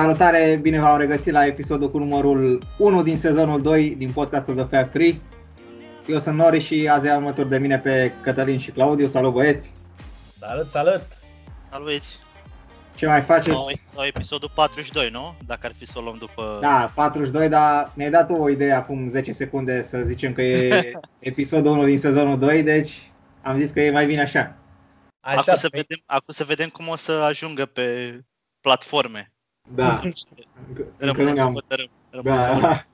Salutare, bine v-am regăsit la episodul cu numărul 1 din sezonul 2 din podcastul de Fab 3. Eu sunt Nori și azi am alături de mine pe Cătălin și Claudiu. Salut băieți! Salut, salut! Salut! Ce mai faceți? Sau, sau episodul 42, nu? Dacă ar fi să o luăm după... Da, 42, dar mi-ai dat o idee acum 10 secunde să zicem că e episodul 1 din sezonul 2, deci am zis că e mai bine așa. Așa, acum, să vedem, acum să vedem cum o să ajungă pe platforme. Da. Rămâne să ne-am... hotărâm. Da.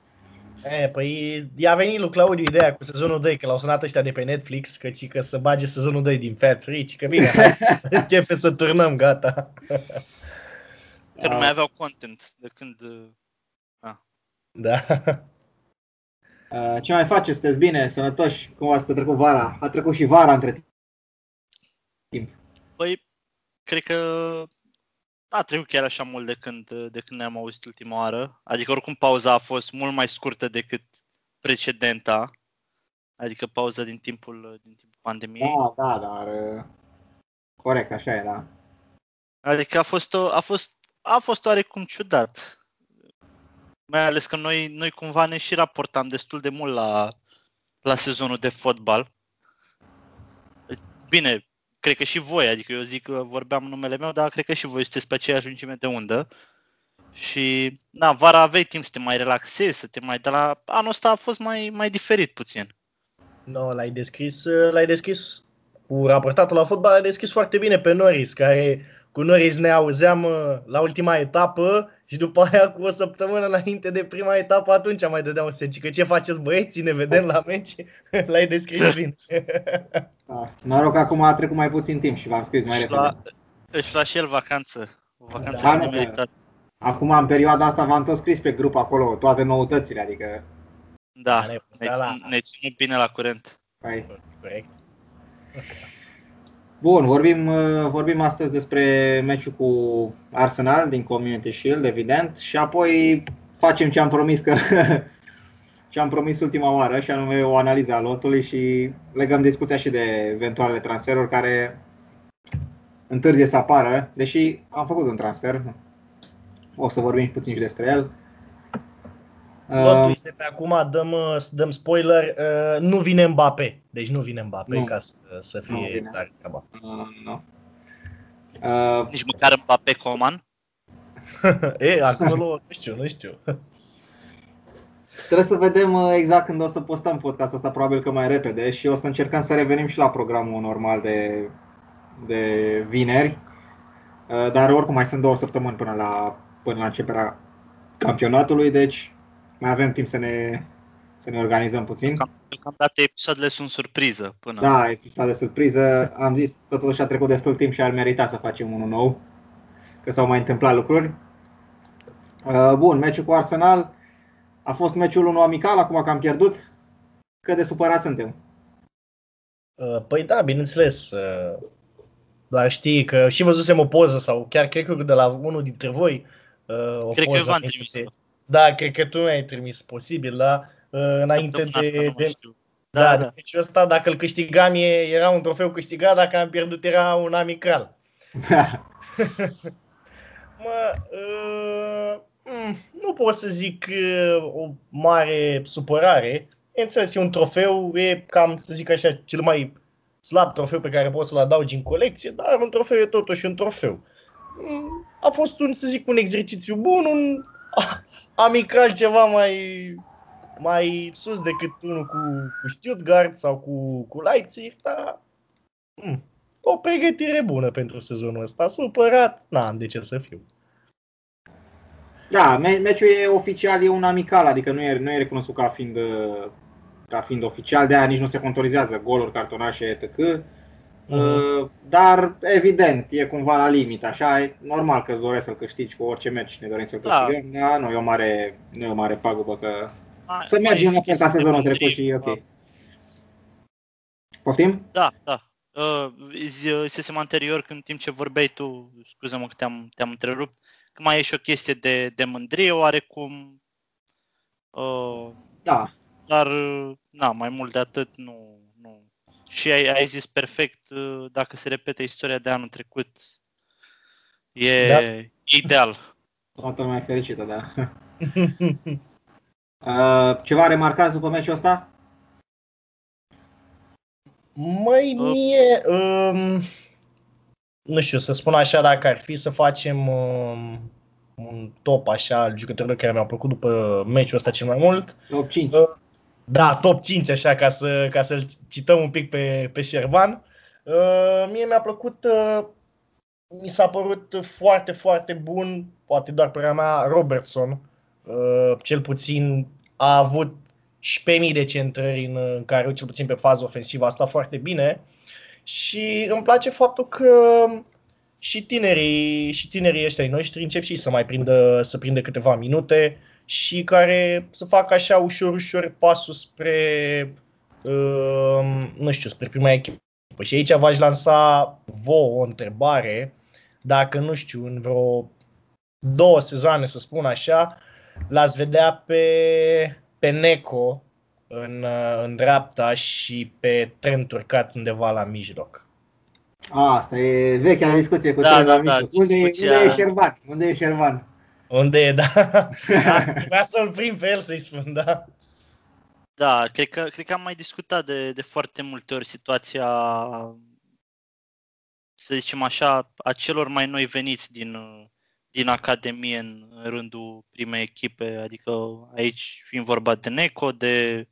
E, păi i-a venit lui Claudiu ideea cu sezonul 2, că l-au sunat ăștia de pe Netflix, că, ci că să bage sezonul 2 din Fat Free, ci că bine, hai, începe să turnăm, gata. Că nu mai aveau content de când... Ah. Da. Ce mai faceți? Sunteți bine? Sănătoși? Cum ați petrecut vara? A trecut și vara între timp. Păi, cred că a trecut chiar așa mult de când, de când ne-am auzit ultima oară. Adică oricum pauza a fost mult mai scurtă decât precedenta. Adică pauza din timpul, din timpul pandemiei. Da, da, dar corect, așa e, da. Adică a fost, o, a fost, a fost oarecum ciudat. Mai ales că noi, noi cumva ne și raportam destul de mult la, la sezonul de fotbal. Bine, cred că și voi, adică eu zic că vorbeam în numele meu, dar cred că și voi sunteți pe aceeași lungime de undă. Și, na, vara aveai timp să te mai relaxezi, să te mai... Dar la anul ăsta a fost mai, mai diferit puțin. Nu, no, l-ai descris, l-ai descris cu raportatul la fotbal, l-ai descris foarte bine pe Norris, care cu Norris ne auzeam uh, la ultima etapă și după aia cu o săptămână înainte de prima etapă atunci mai dădeam un că ce faceți băieți, ne vedem la meci, l-ai descris bine. Da. Noroc că acum a trecut mai puțin timp și v-am scris mai repede. La, își lua și el vacanță, o vacanță da, meritată. Acum, în perioada asta, v-am tot scris pe grup acolo toate noutățile, adică... Da, ne, ne, ne ținem bine la curent. Hai. Corect. Bun, vorbim, uh, vorbim astăzi despre meciul cu Arsenal din Community Shield, evident, și apoi facem ce am promis că ce am promis ultima oară, și anume o analiză a lotului și legăm discuția și de eventuale transferuri care întârzie să apară, deși am făcut un transfer. O să vorbim puțin și despre el. Lotul uh, este pe acum, dăm, uh, dăm spoiler, uh, nu vine Mbappé. Deci nu vine Mbappé nu. ca să, să fie tare treaba. Uh, nu. Uh, Nici măcar Mbappé Coman? e, acolo, nu știu, nu știu. Trebuie să vedem exact când o să postăm podcastul ăsta, probabil că mai repede și o să încercăm să revenim și la programul normal de, de vineri. Dar oricum mai sunt două săptămâni până la, până la începerea campionatului, deci mai avem timp să ne, să ne organizăm puțin. Cam, deocamdată episoadele sunt surpriză. Până... Da, episoade surpriză. Am zis, totuși a trecut destul timp și ar merita să facem unul nou, că s-au mai întâmplat lucruri. Uh, bun, meciul cu Arsenal a fost meciul unul amical, acum că am pierdut. Cât de supărat suntem? Uh, păi da, bineînțeles. Uh, dar știi că și văzusem o poză sau chiar cred că de la unul dintre voi o cred poză că v-am trimis da, cred că tu mi-ai trimis posibil, da? Uh, înainte de... de... Da, da, da. Deci ăsta, dacă îl câștigam, era un trofeu câștigat, dacă am pierdut, era un amical. Da. mă, uh, mm, nu pot să zic uh, o mare supărare. Înțeles, e un trofeu, e cam, să zic așa, cel mai slab trofeu pe care poți să-l adaugi în colecție, dar un trofeu e totuși un trofeu. Mm, a fost un, să zic, un exercițiu bun, un amical ceva mai, mai sus decât unul cu, cu Stuttgart sau cu, cu Leipzig, dar hmm, o pregătire bună pentru sezonul ăsta. Supărat, n-am de ce să fiu. Da, meciul e oficial, e un amical, adică nu e, nu e recunoscut ca fiind, ca fiind oficial, de aia nici nu se contorizează goluri, cartonașe, etc. Uh-huh. Dar, evident, e cumva la limit, așa, e normal că îți doresc să-l câștigi cu orice meci, ne dorim să-l da. câștigăm, dar nu e o mare, nu e o mare pagubă că A, să mergem la fel ca sezonul trecut și e ok. Da. Poftim? Da, da. Uh, zisesem anterior, când timp ce vorbeai tu, scuză-mă că te-am, te-am întrerupt, că mai e și o chestie de, de mândrie oarecum. Uh, da. Dar, na, mai mult de atât nu, și ai, ai zis perfect, uh, dacă se repete istoria de anul trecut, e, da. ideal. Toată lumea e fericită, da. Uh, ceva remarcat după meciul ăsta? Mai Uh. mie, um, nu știu, să spun așa, dacă ar fi să facem um, un top așa al jucătorilor care mi-au plăcut după meciul ăsta cel mai mult, Top 5. Uh, Da, top 5 așa ca să ca să-l cităm un pic pe pe Șerban. Uh, mie mi-a plăcut uh, mi s-a părut foarte foarte bun, poate doar părerea mea, Robertson. Uh, cel puțin a avut și pe mii de centrări în, în care, cel puțin pe fază ofensivă, a stat foarte bine. Și îmi place faptul că și tinerii, și tinerii ăștia ai noștri încep și să mai prindă, să prindă câteva minute și care să facă așa ușor, ușor pasul spre, uh, nu știu, spre prima echipă. Și aici v-aș lansa vouă o întrebare, dacă, nu știu, în vreo două sezoane, să spun așa, l-ați vedea pe, pe Neco în, uh, în dreapta și pe Trent urcat undeva la mijloc. Asta e vechea discuție cu Da, Trent da, la da, mijloc. Unde, e- discuția- unde e Șerban? Unde e Șerban? Unde e, da? Vreau să-l prind pe el să-i spun, da. Da, cred că, cred că am mai discutat de, de foarte multe ori situația, să zicem așa, a celor mai noi veniți din, uh, din Academie în, în rândul primei echipe, adică aici fiind vorba de Neco, de,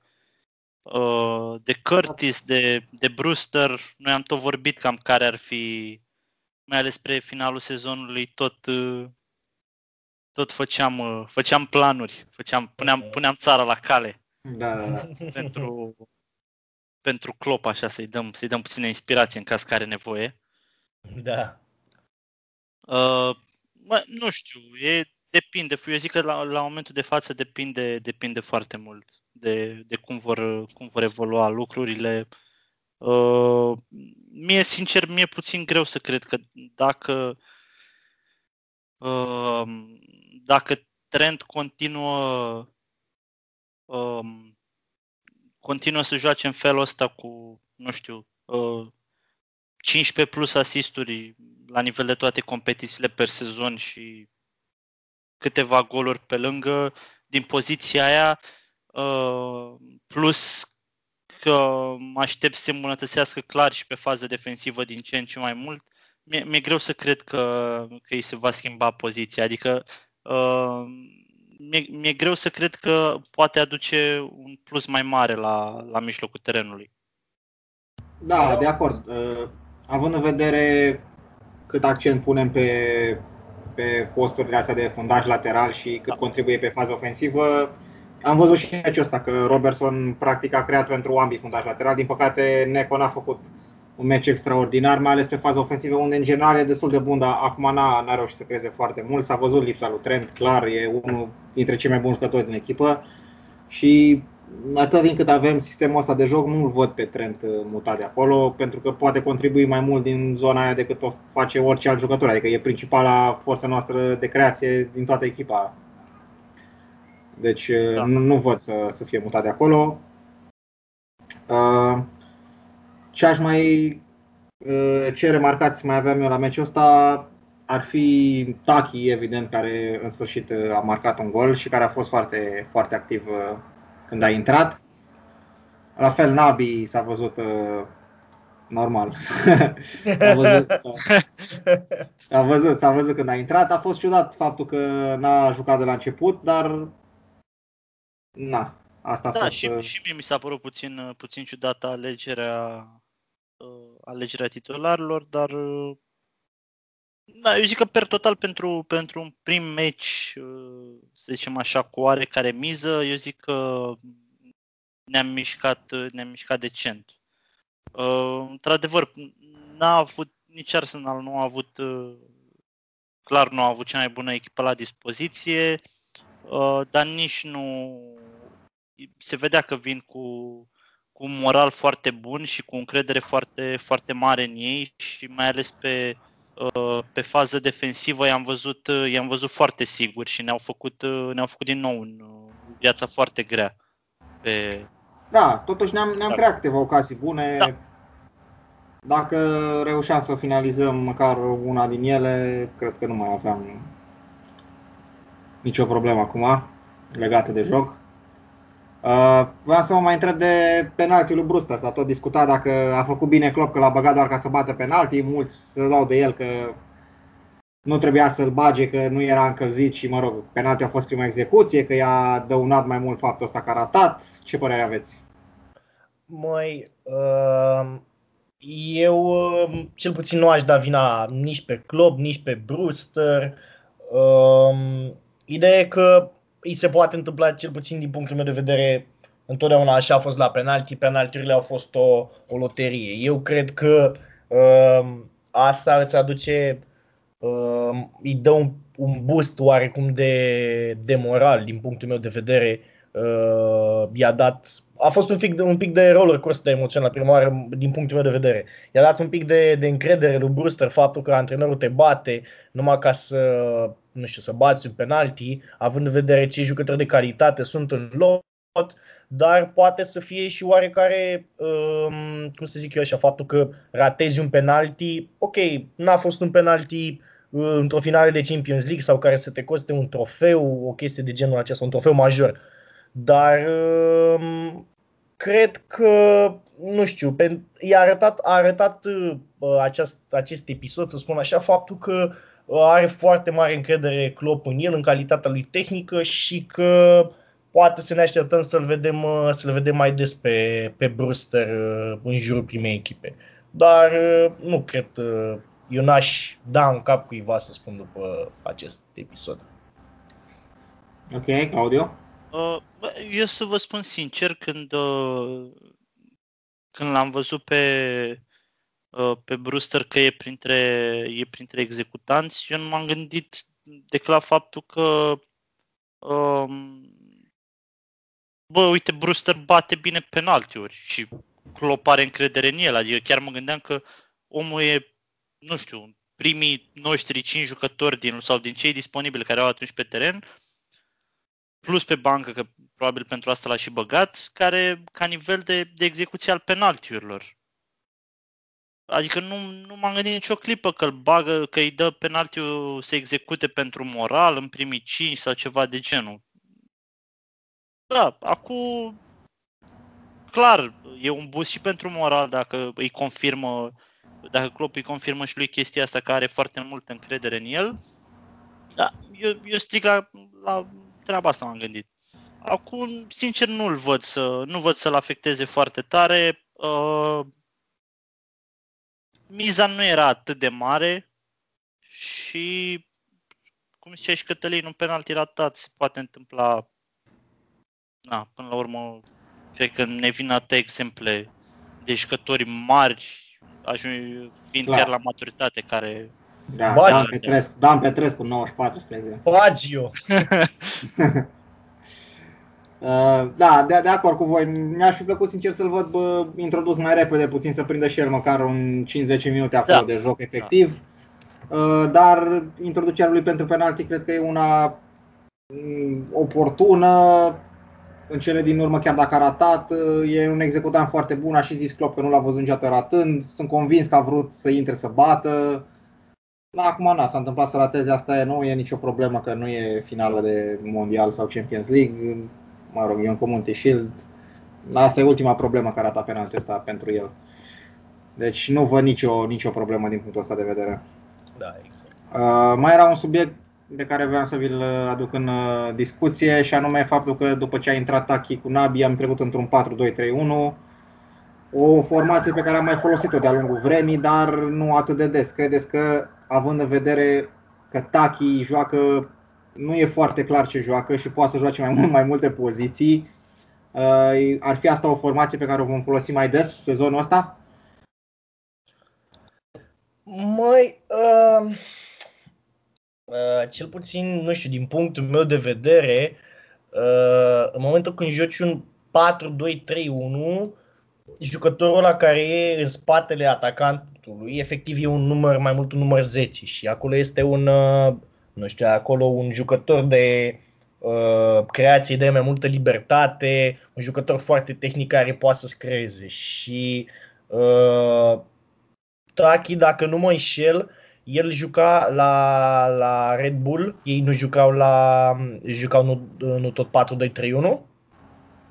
uh, de Curtis, de, de Brewster, noi am tot vorbit cam care ar fi, mai ales spre finalul sezonului, tot, uh, tot făceam, uh, făceam planuri, făceam, puneam, puneam țara la cale Da, da, da. pentru, pentru Klopp, așa, să-i dăm, să-i dăm puțină inspirație în caz că are nevoie. Da. Uh, mă, nu știu, e, depinde. Eu zic că la, la momentul de față depinde, depinde foarte mult de, de cum, vor, cum vor evolua lucrurile. Uh, mie, sincer, mi-e puțin greu să cred că dacă uh, dacă Trent continuă um, continuă să joace în felul ăsta cu, nu știu, uh, 15 plus asisturi la nivel de toate competițiile per sezon și câteva goluri pe lângă, din poziția aia, uh, plus că mă aștept să se îmbunătățească clar și pe fază defensivă din ce în ce mai mult, mi-e, mi-e greu să cred că, că îi se va schimba poziția. Adică uh, mi-e, mi-e greu să cred că poate aduce un plus mai mare la, la mijlocul terenului. Da, de acord. Uh, având în vedere cât accent punem pe, pe posturile astea de fundaj lateral și cât contribuie pe fază ofensivă, am văzut și meciul ăsta că Robertson practic a creat pentru ambii fundaj lateral. Din păcate, Neco n-a făcut un meci extraordinar, mai ales pe fază ofensivă, unde în general e destul de bun, dar acum n-a, n-a reușit să creeze foarte mult. S-a văzut lipsa lui Trent, clar, e unul dintre cei mai buni jucători din echipă și atât din cât avem sistemul ăsta de joc, nu-l văd pe Trent uh, mutat de acolo, pentru că poate contribui mai mult din zona aia decât o face orice alt jucător, adică e principala forță noastră de creație din toată echipa. Deci Da. nu, nu văd să, să fie mutat de acolo. Uh, Ce aș mai uh, ce remarcat mai aveam eu la meciul ăsta ar fi Taki, evident, care în sfârșit uh, a marcat un gol și care a fost foarte, foarte activ uh, când a intrat. La fel, Nabi s-a văzut uh, normal. s-a, văzut, s-a văzut, s-a văzut când a intrat. A fost ciudat faptul că n-a jucat de la început, dar na, asta a Da, fost. și, uh, și mie mi s-a părut puțin, uh, puțin ciudată alegerea, uh, alegerea titularilor, dar uh, da, eu zic că per total pentru, pentru un prim meci, uh, să zicem așa, cu oarecare miză, eu zic că ne-am mișcat, uh, ne-am mișcat decent. Uh, într-adevăr, n-a avut, nici Arsenal nu a avut, uh, clar nu a avut cea mai bună echipă la dispoziție, uh, dar nici nu, se vedea că vin cu, cu un moral foarte bun și cu încredere foarte, foarte mare în ei și mai ales pe, uh, pe fază defensivă i-am văzut, uh, i-am văzut foarte siguri și ne-au făcut, uh, ne-au făcut din nou în uh, viața foarte grea. Pe... Da, totuși ne-am, ne-am Da. creat câteva ocazii bune. Da. Dacă reușeam să finalizăm măcar una din ele, cred că nu mai aveam nicio problemă acum legată de joc. Uh, vreau să mă mai întreb de penaltiul lui Brewster. S-a tot discutat dacă a făcut bine Klopp că l-a băgat doar ca să bată penalti. Mulți se luau de el că nu trebuia să-l bage, că nu era încălzit și, mă rog, penaltiul a fost prima execuție, că i-a dăunat mai mult faptul ăsta că a ratat. Ce părere aveți? Mai, uh, eu uh, cel puțin nu aș da vina nici pe Klopp, nici pe Brewster. Uh, ideea e că îi se poate întâmpla, cel puțin din punctul meu de vedere, întotdeauna așa a fost la penalti, penaltiurile au fost o, o loterie. Eu cred că uh, asta îți aduce, uh, îi dă un, un boost oarecum de, de moral din punctul meu de vedere. Uh, i-a dat, a fost un pic, de, un pic de roller coaster emoțional prima oară din punctul meu de vedere. I-a dat un pic de, de încredere lui Brewster faptul că antrenorul te bate numai ca să nu știu, să bați un penalti, având în vedere ce jucători de calitate sunt în lot, dar poate să fie și oarecare, um, cum să zic eu așa, faptul că ratezi un penalti, ok, n-a fost un penalti uh, într-o finală de Champions League sau care să te coste un trofeu, o chestie de genul acesta, un trofeu major. Dar um, cred că, nu știu, i-a arătat, a arătat uh, acest, acest episod, să spun așa, faptul că uh, are foarte mare încredere Klopp în el, în calitatea lui tehnică și că poate să ne așteptăm să-l vedem, să-l vedem mai des pe, pe Brewster uh, în jurul primei echipe. Dar uh, nu cred, uh, eu n-aș da în cap cuiva să spun după acest episod. Ok, Claudio? Eu să vă spun sincer, când, când l-am văzut pe, Uh, pe Brewster că e printre, e printre executanți, eu nu m-am gândit decât la faptul că um, bă, uite, Brewster bate bine penaltiuri și Klopp are încredere în el, adică chiar mă gândeam că omul e, nu știu, primii noștri cinci jucători din, sau din cei disponibili care au atunci pe teren, plus pe bancă, că probabil pentru asta l-a și băgat, care ca nivel de, de execuție al penaltiurilor. Adică nu, nu m-am gândit nicio clipă că îl bagă, că îi dă penaltiul să execute pentru moral în primii 5 sau ceva de genul. Da, acum clar, e un boost și pentru moral dacă îi confirmă, dacă Klopp îi confirmă și lui chestia asta că are foarte multă încredere în el. Da, eu, eu stric la, la treaba asta m-am gândit. Acum, sincer, nu-l văd să, nu văd să-l afecteze foarte tare. Uh, miza nu era atât de mare și, cum zicea și Cătălin, un penalti ratat se poate întâmpla, na, până la urmă, cred că ne vin atâtea exemple de jucători mari, ajung, fiind Clar. chiar la maturitate, care da, Dan Petrescu, Dan Petrescu, 94, spre exemplu. Bagio! Uh, da, de, de acord cu voi. Mi-aș fi plăcut sincer să-l văd bă, introdus mai repede, puțin să prindă și el măcar un 5-10 minute acolo da. de joc efectiv. Da. Dar introducerea lui pentru penalti cred că e una mm, oportună. În cele din urmă, chiar dacă a ratat, uh, e un executant foarte bun. A și zis Klopp că nu l-a văzut niciodată ratând. Sunt convins că a vrut să intre să bată. La acum na, s-a întâmplat să rateze, asta e, nu e nicio problemă că nu e finală de mondial sau Champions League mă rog, e un Community Shield. Asta e ultima problemă care arată penaltul ăsta pentru el. Deci nu văd nicio, nicio problemă din punctul ăsta de vedere. Da, exact. Uh, mai era un subiect de care vreau să vi-l aduc în uh, discuție și anume faptul că după ce a intrat Taki cu Nabi am trecut într-un 4-2-3-1 o formație pe care am mai folosit-o de-a lungul vremii, dar nu atât de des. Credeți că, având în vedere că Taki joacă nu e foarte clar ce joacă și poate să joace mai, mult, mai multe poziții. Uh, ar fi asta o formație pe care o vom folosi mai des sezonul ăsta? Mai, uh, uh, cel puțin, nu știu, din punctul meu de vedere, uh, în momentul când joci un 4-2-3-1, jucătorul la care e în spatele atacantului, efectiv e un număr, mai mult un număr 10 și acolo este un uh, nu știu, acolo un jucător de uh, creație de mai multă libertate, un jucător foarte tehnic care poate să-ți creeze și uh, Taki, dacă nu mă înșel, el juca la, la Red Bull, ei nu jucau la jucau nu, nu tot 4-2-3-1,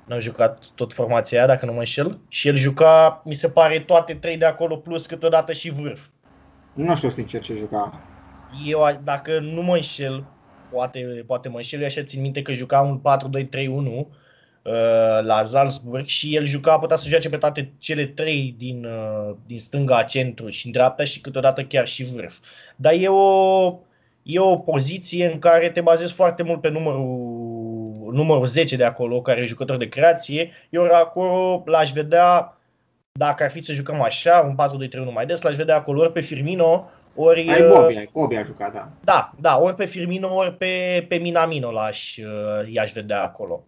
n-au jucat tot formația aia, dacă nu mă înșel, și el juca, mi se pare, toate trei de acolo, plus câteodată și vârf. Nu știu sincer ce juca. Eu, dacă nu mă înșel, poate, poate mă înșel, eu așa țin minte că juca un 4-2-3-1, Uh, la Salzburg și el juca, putea să joace pe toate cele trei din, uh, din stânga, centru și în dreapta și câteodată chiar și vârf. Dar e o, e o poziție în care te bazezi foarte mult pe numărul, numărul 10 de acolo, care e jucător de creație. Eu acolo l-aș vedea, dacă ar fi să jucăm așa, un 4-2-3-1 mai des, l-aș vedea acolo ori pe Firmino, ori... Ai Bobby, ai Bobby a jucat, da. Da, da, ori pe Firmino, ori pe, pe Minamino l-aș, i-aș vedea acolo.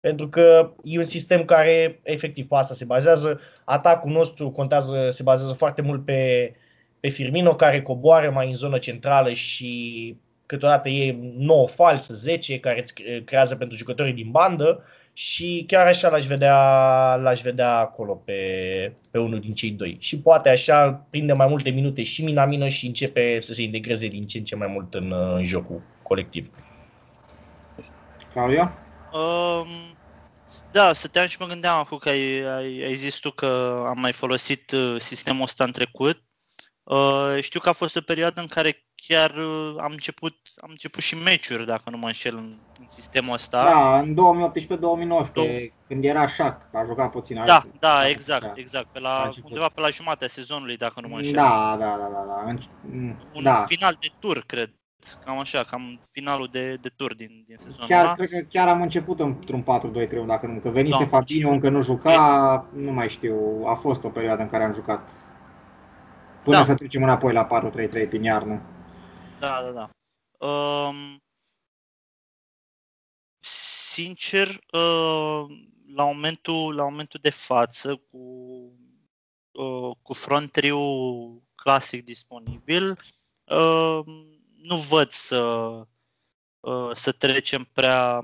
Pentru că e un sistem care efectiv pe asta se bazează. Atacul nostru contează, se bazează foarte mult pe, pe Firmino care coboară mai în zonă centrală și câteodată e 9 falsă, 10 care îți creează pentru jucătorii din bandă și chiar așa l-aș vedea, l-aș vedea acolo pe, pe unul din cei doi. Și poate așa prinde mai multe minute și Minamino și începe să se integreze din ce în ce mai mult în, în jocul colectiv. Claudio? Um, da, stăteam și mă gândeam acum că ai, ai, ai zis tu că am mai folosit uh, sistemul ăsta în trecut. Uh, știu că a fost o perioadă în care chiar uh, am început, am început și meciuri, dacă nu mă înșel, în, în sistemul ăsta. Da, în 2018-2019, când era șac, a jucat puțin Da, aici. da, exact, da. exact. Pe la, undeva pe la jumatea sezonului, dacă nu mă înșel. Da, da, da, da. da. Un da. final de tur, cred cam așa, cam finalul de, de tur din, din sezonul chiar, ăla. Cred că chiar am început într-un 4-2-3, dacă nu, că venise da, Fabinho, încă nu juca, nu mai știu, a fost o perioadă în care am jucat. Până da. să trecem înapoi la 4-3-3 prin iarnă. Da, da, da. Um, sincer, uh, la, momentul, la momentul de față, cu, uh, cu front trio clasic disponibil, uh, nu văd să, uh, să trecem prea,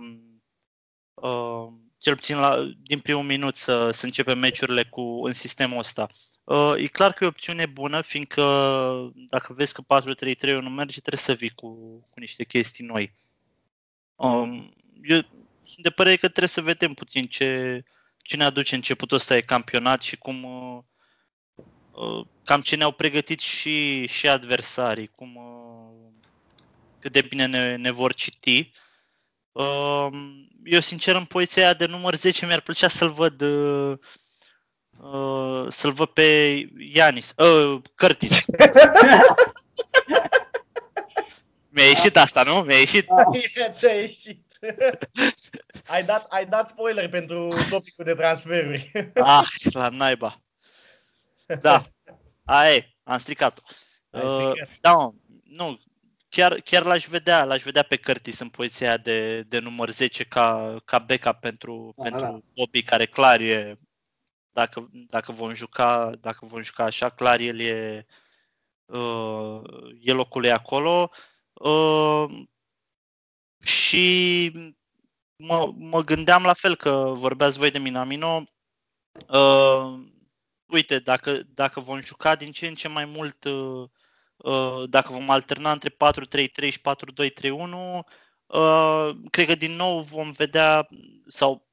uh, cel puțin la, din primul minut să, să începem meciurile cu, în sistemul ăsta. Uh, e clar că e o opțiune bună, fiindcă dacă vezi că 4-3-3 nu merge, trebuie să vii cu, cu niște chestii noi. Um, eu sunt de părere că trebuie să vedem puțin ce, ce ne aduce începutul ăsta de campionat și cum cam ce ne-au pregătit și, și adversarii, cum, cât de bine ne, ne vor citi. Um, eu, sincer, în poziția aia de număr 10 mi-ar plăcea să-l văd uh, uh, să-l văd pe Ianis, uh, Curtis. Mi-a ieșit asta, nu? Mi-a ieșit. Ți-a ieșit. ai, dat, ai dat spoiler pentru topicul de transferuri. ah, la naiba. Da, aia e, am stricat-o. Uh, da, nu, chiar, chiar l-aș vedea, l-aș vedea pe Curtis în poziția de, de număr 10 ca, ca backup pentru, da, pentru da. Bobby, care clar e, dacă, dacă vom juca, dacă vom juca așa, clar el e, uh, e locul ei acolo. Uh, și mă, mă gândeam la fel că vorbeați voi de Minamino. Uh, uite, dacă, dacă vom juca din ce în ce mai mult uh, Uh, dacă vom alterna între 4-3-3 și 4-2-3-1, uh, cred că din nou vom vedea, sau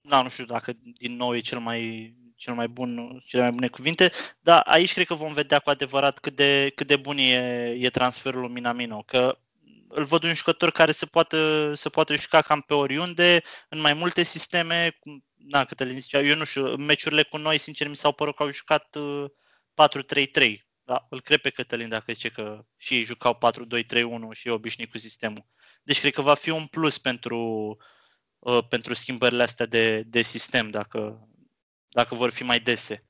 da, nu știu dacă din nou e cel mai, cel mai bun, cele mai bune cuvinte, dar aici cred că vom vedea cu adevărat cât de, cât de bun e, e transferul lui Minamino, că îl văd un jucător care se poate, se poate juca cam pe oriunde, în mai multe sisteme, da, câte le zicea, eu nu știu, în meciurile cu noi, sincer, mi s-au părut că au jucat 4-3-3, uh, da, îl cred pe Cătălin dacă zice că și ei jucau 4-2-3-1 și e obișnuit cu sistemul. Deci cred că va fi un plus pentru, uh, pentru schimbările astea de, de sistem dacă, dacă vor fi mai dese.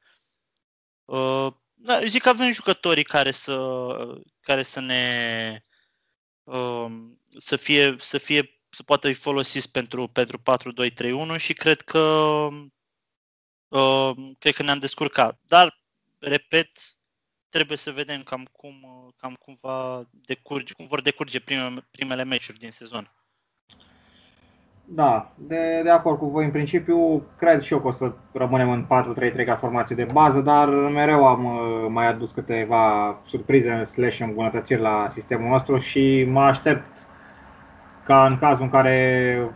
Uh, da, eu zic că avem jucătorii care să, care să ne uh, să fie, să fie să poată fi folosiți pentru, pentru 4-2-3-1 și cred că uh, cred că ne-am descurcat. Dar, repet, trebuie să vedem cam cum, cam cum, va decurge, cum vor decurge prime, primele meciuri din sezon. Da, de, de acord cu voi în principiu. Cred și eu că o să rămânem în 4-3-3 ca formație de bază, dar mereu am uh, mai adus câteva surprize slash îmbunătățiri la sistemul nostru și mă aștept ca în cazul în care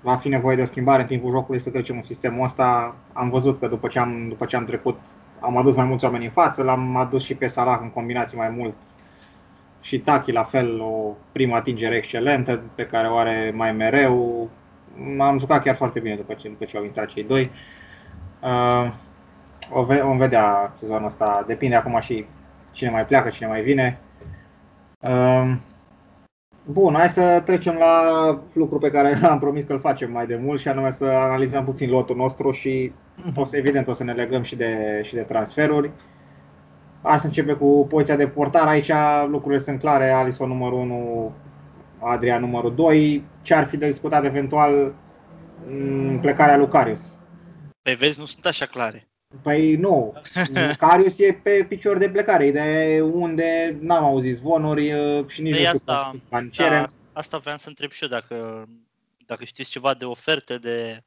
va fi nevoie de o schimbare în timpul jocului să trecem în sistemul ăsta. Am văzut că după ce am, după ce am trecut, am adus mai mulți oameni în față, l-am adus și pe Salah în combinații mai mult și Taki la fel o primă atingere excelentă pe care o are mai mereu. M-am jucat chiar foarte bine după ce, după ce au intrat cei doi. Uh, o ve- vom vedea sezonul ăsta, depinde acum și cine mai pleacă, cine mai vine. Uh, Bun, hai să trecem la lucru pe care am promis că îl facem mai de mult și anume să analizăm puțin lotul nostru și o să, evident o să ne legăm și de, și de transferuri. Hai să începem cu poziția de portar. Aici lucrurile sunt clare. Alisson numărul 1, Adrian numărul 2. Ce ar fi de discutat eventual plecarea lui Carius? Păi vezi, nu sunt așa clare. Păi nu, Carius e pe picior de plecare, de unde n-am auzit zvonuri uh, și nici păi nu știu asta, bani Da, asta vreau să întreb și eu, dacă, dacă știți ceva de oferte, de...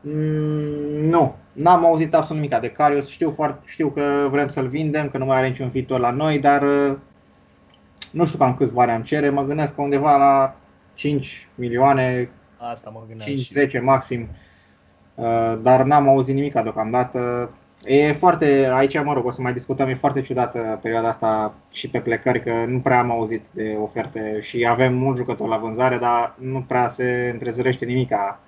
Mm, nu, n-am auzit absolut nimic. De Carius, știu, foarte, știu că vrem să-l vindem, că nu mai are niciun viitor la noi, dar uh, nu știu cam câți bani am cere, mă gândesc că undeva la 5 milioane, Asta mă 5-10 maxim. Uh, dar n-am auzit nimic deocamdată. E foarte, aici mă rog, o să mai discutăm, e foarte ciudată perioada asta și pe plecări, că nu prea am auzit de oferte și avem mult jucător la vânzare, dar nu prea se întrezărește nimica,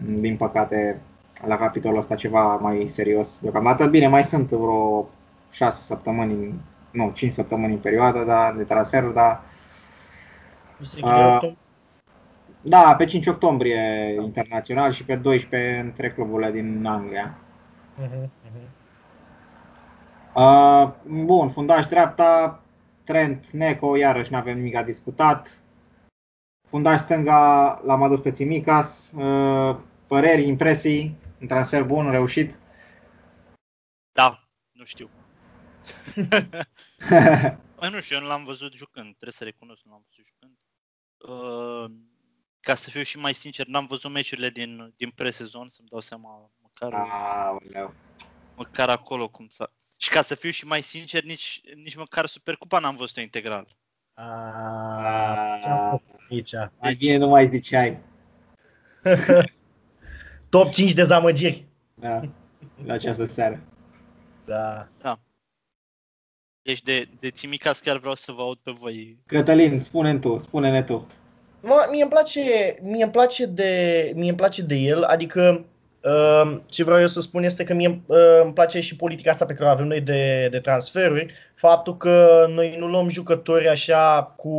din păcate, la capitolul ăsta ceva mai serios deocamdată. Bine, mai sunt vreo 6 săptămâni, nu, 5 săptămâni în perioadă da, de transferuri, dar... Uh, da, pe 5 octombrie da. internațional și pe 12 între cluburile din Anglia. Uh-huh, uh-huh. Uh, bun, fundaș dreapta, Trent, Neco, iarăși nu avem nimic a discutat. Fundaș stânga l-am adus pe Țimicas. Uh, păreri, impresii, un transfer bun, reușit? Da, nu știu. Păi nu știu, eu nu l-am văzut jucând, trebuie să recunosc, nu l-am văzut jucând. Uh, ca să fiu și mai sincer, n-am văzut meciurile din, din pre-sezon, să-mi dau seama măcar, Aoleu. măcar acolo cum să... Și ca să fiu și mai sincer, nici, nici măcar Supercupa n-am văzut-o integral. Aici. Mai bine nu mai ziceai. Top 5 dezamăgiri. Da, la această seară. Da. da. Deci de, de Țimicas chiar vreau să vă aud pe voi. Cătălin, spune tu, spune-ne tu. Mă, mie îmi place, mie îmi place de, mie îmi place de el, adică uh, ce vreau eu să spun este că mie uh, îmi place și politica asta pe care o avem noi de, de transferuri, faptul că noi nu luăm jucători așa cu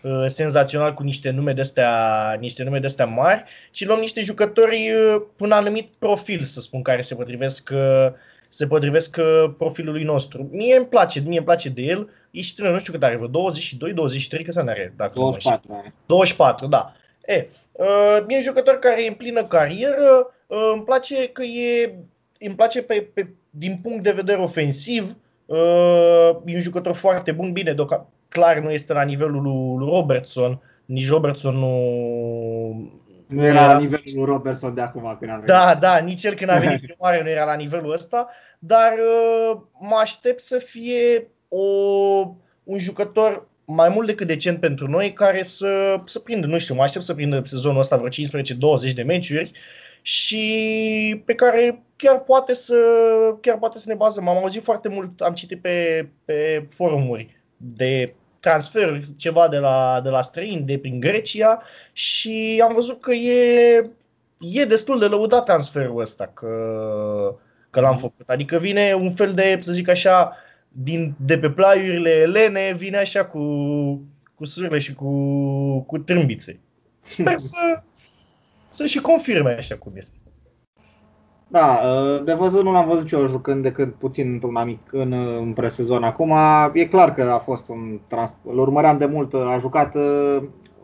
uh, senzațional cu niște nume de astea, niște nume de astea mari, ci luăm niște jucători uh, cu un anumit profil, să spun, care se potrivesc uh, se potrivesc uh, profilului nostru. Mie îmi place, mie îmi place de el. Ești tânăr, nu știu cât are, vreo 22, 23, că să are, dacă 24 are. 24, da. E, uh, e un jucător care e în plină carieră, uh, îmi place că e, îmi place pe, pe, din punct de vedere ofensiv, uh, e un jucător foarte bun, bine, doc, clar nu este la nivelul lui Robertson, nici Robertson nu, nu era la nivelul lui Robertson de acum când a venit. Da, da, nici el când a venit prima oară nu era la nivelul ăsta, dar uh, mă aștept să fie o, un jucător mai mult decât decent pentru noi, care să, să prindă, nu știu, mă aștept să prindă sezonul ăsta vreo 15-20 de meciuri și pe care chiar poate să, chiar poate să ne bazăm. Am auzit foarte mult, am citit pe, pe forumuri de transfer ceva de la, de la străini, de prin Grecia și am văzut că e, e destul de lăudat transferul ăsta, că, că l-am făcut. Adică vine un fel de, să zic așa, din, de pe plaiurile elene, vine așa cu, cu surle și cu, cu trâmbițe. Sper să, să și confirme așa cum este. Da, de văzut nu l-am văzut eu jucând decât puțin într-un amic în, în presezon. Acum e clar că a fost un trans... Îl urmăream de mult, a jucat uh,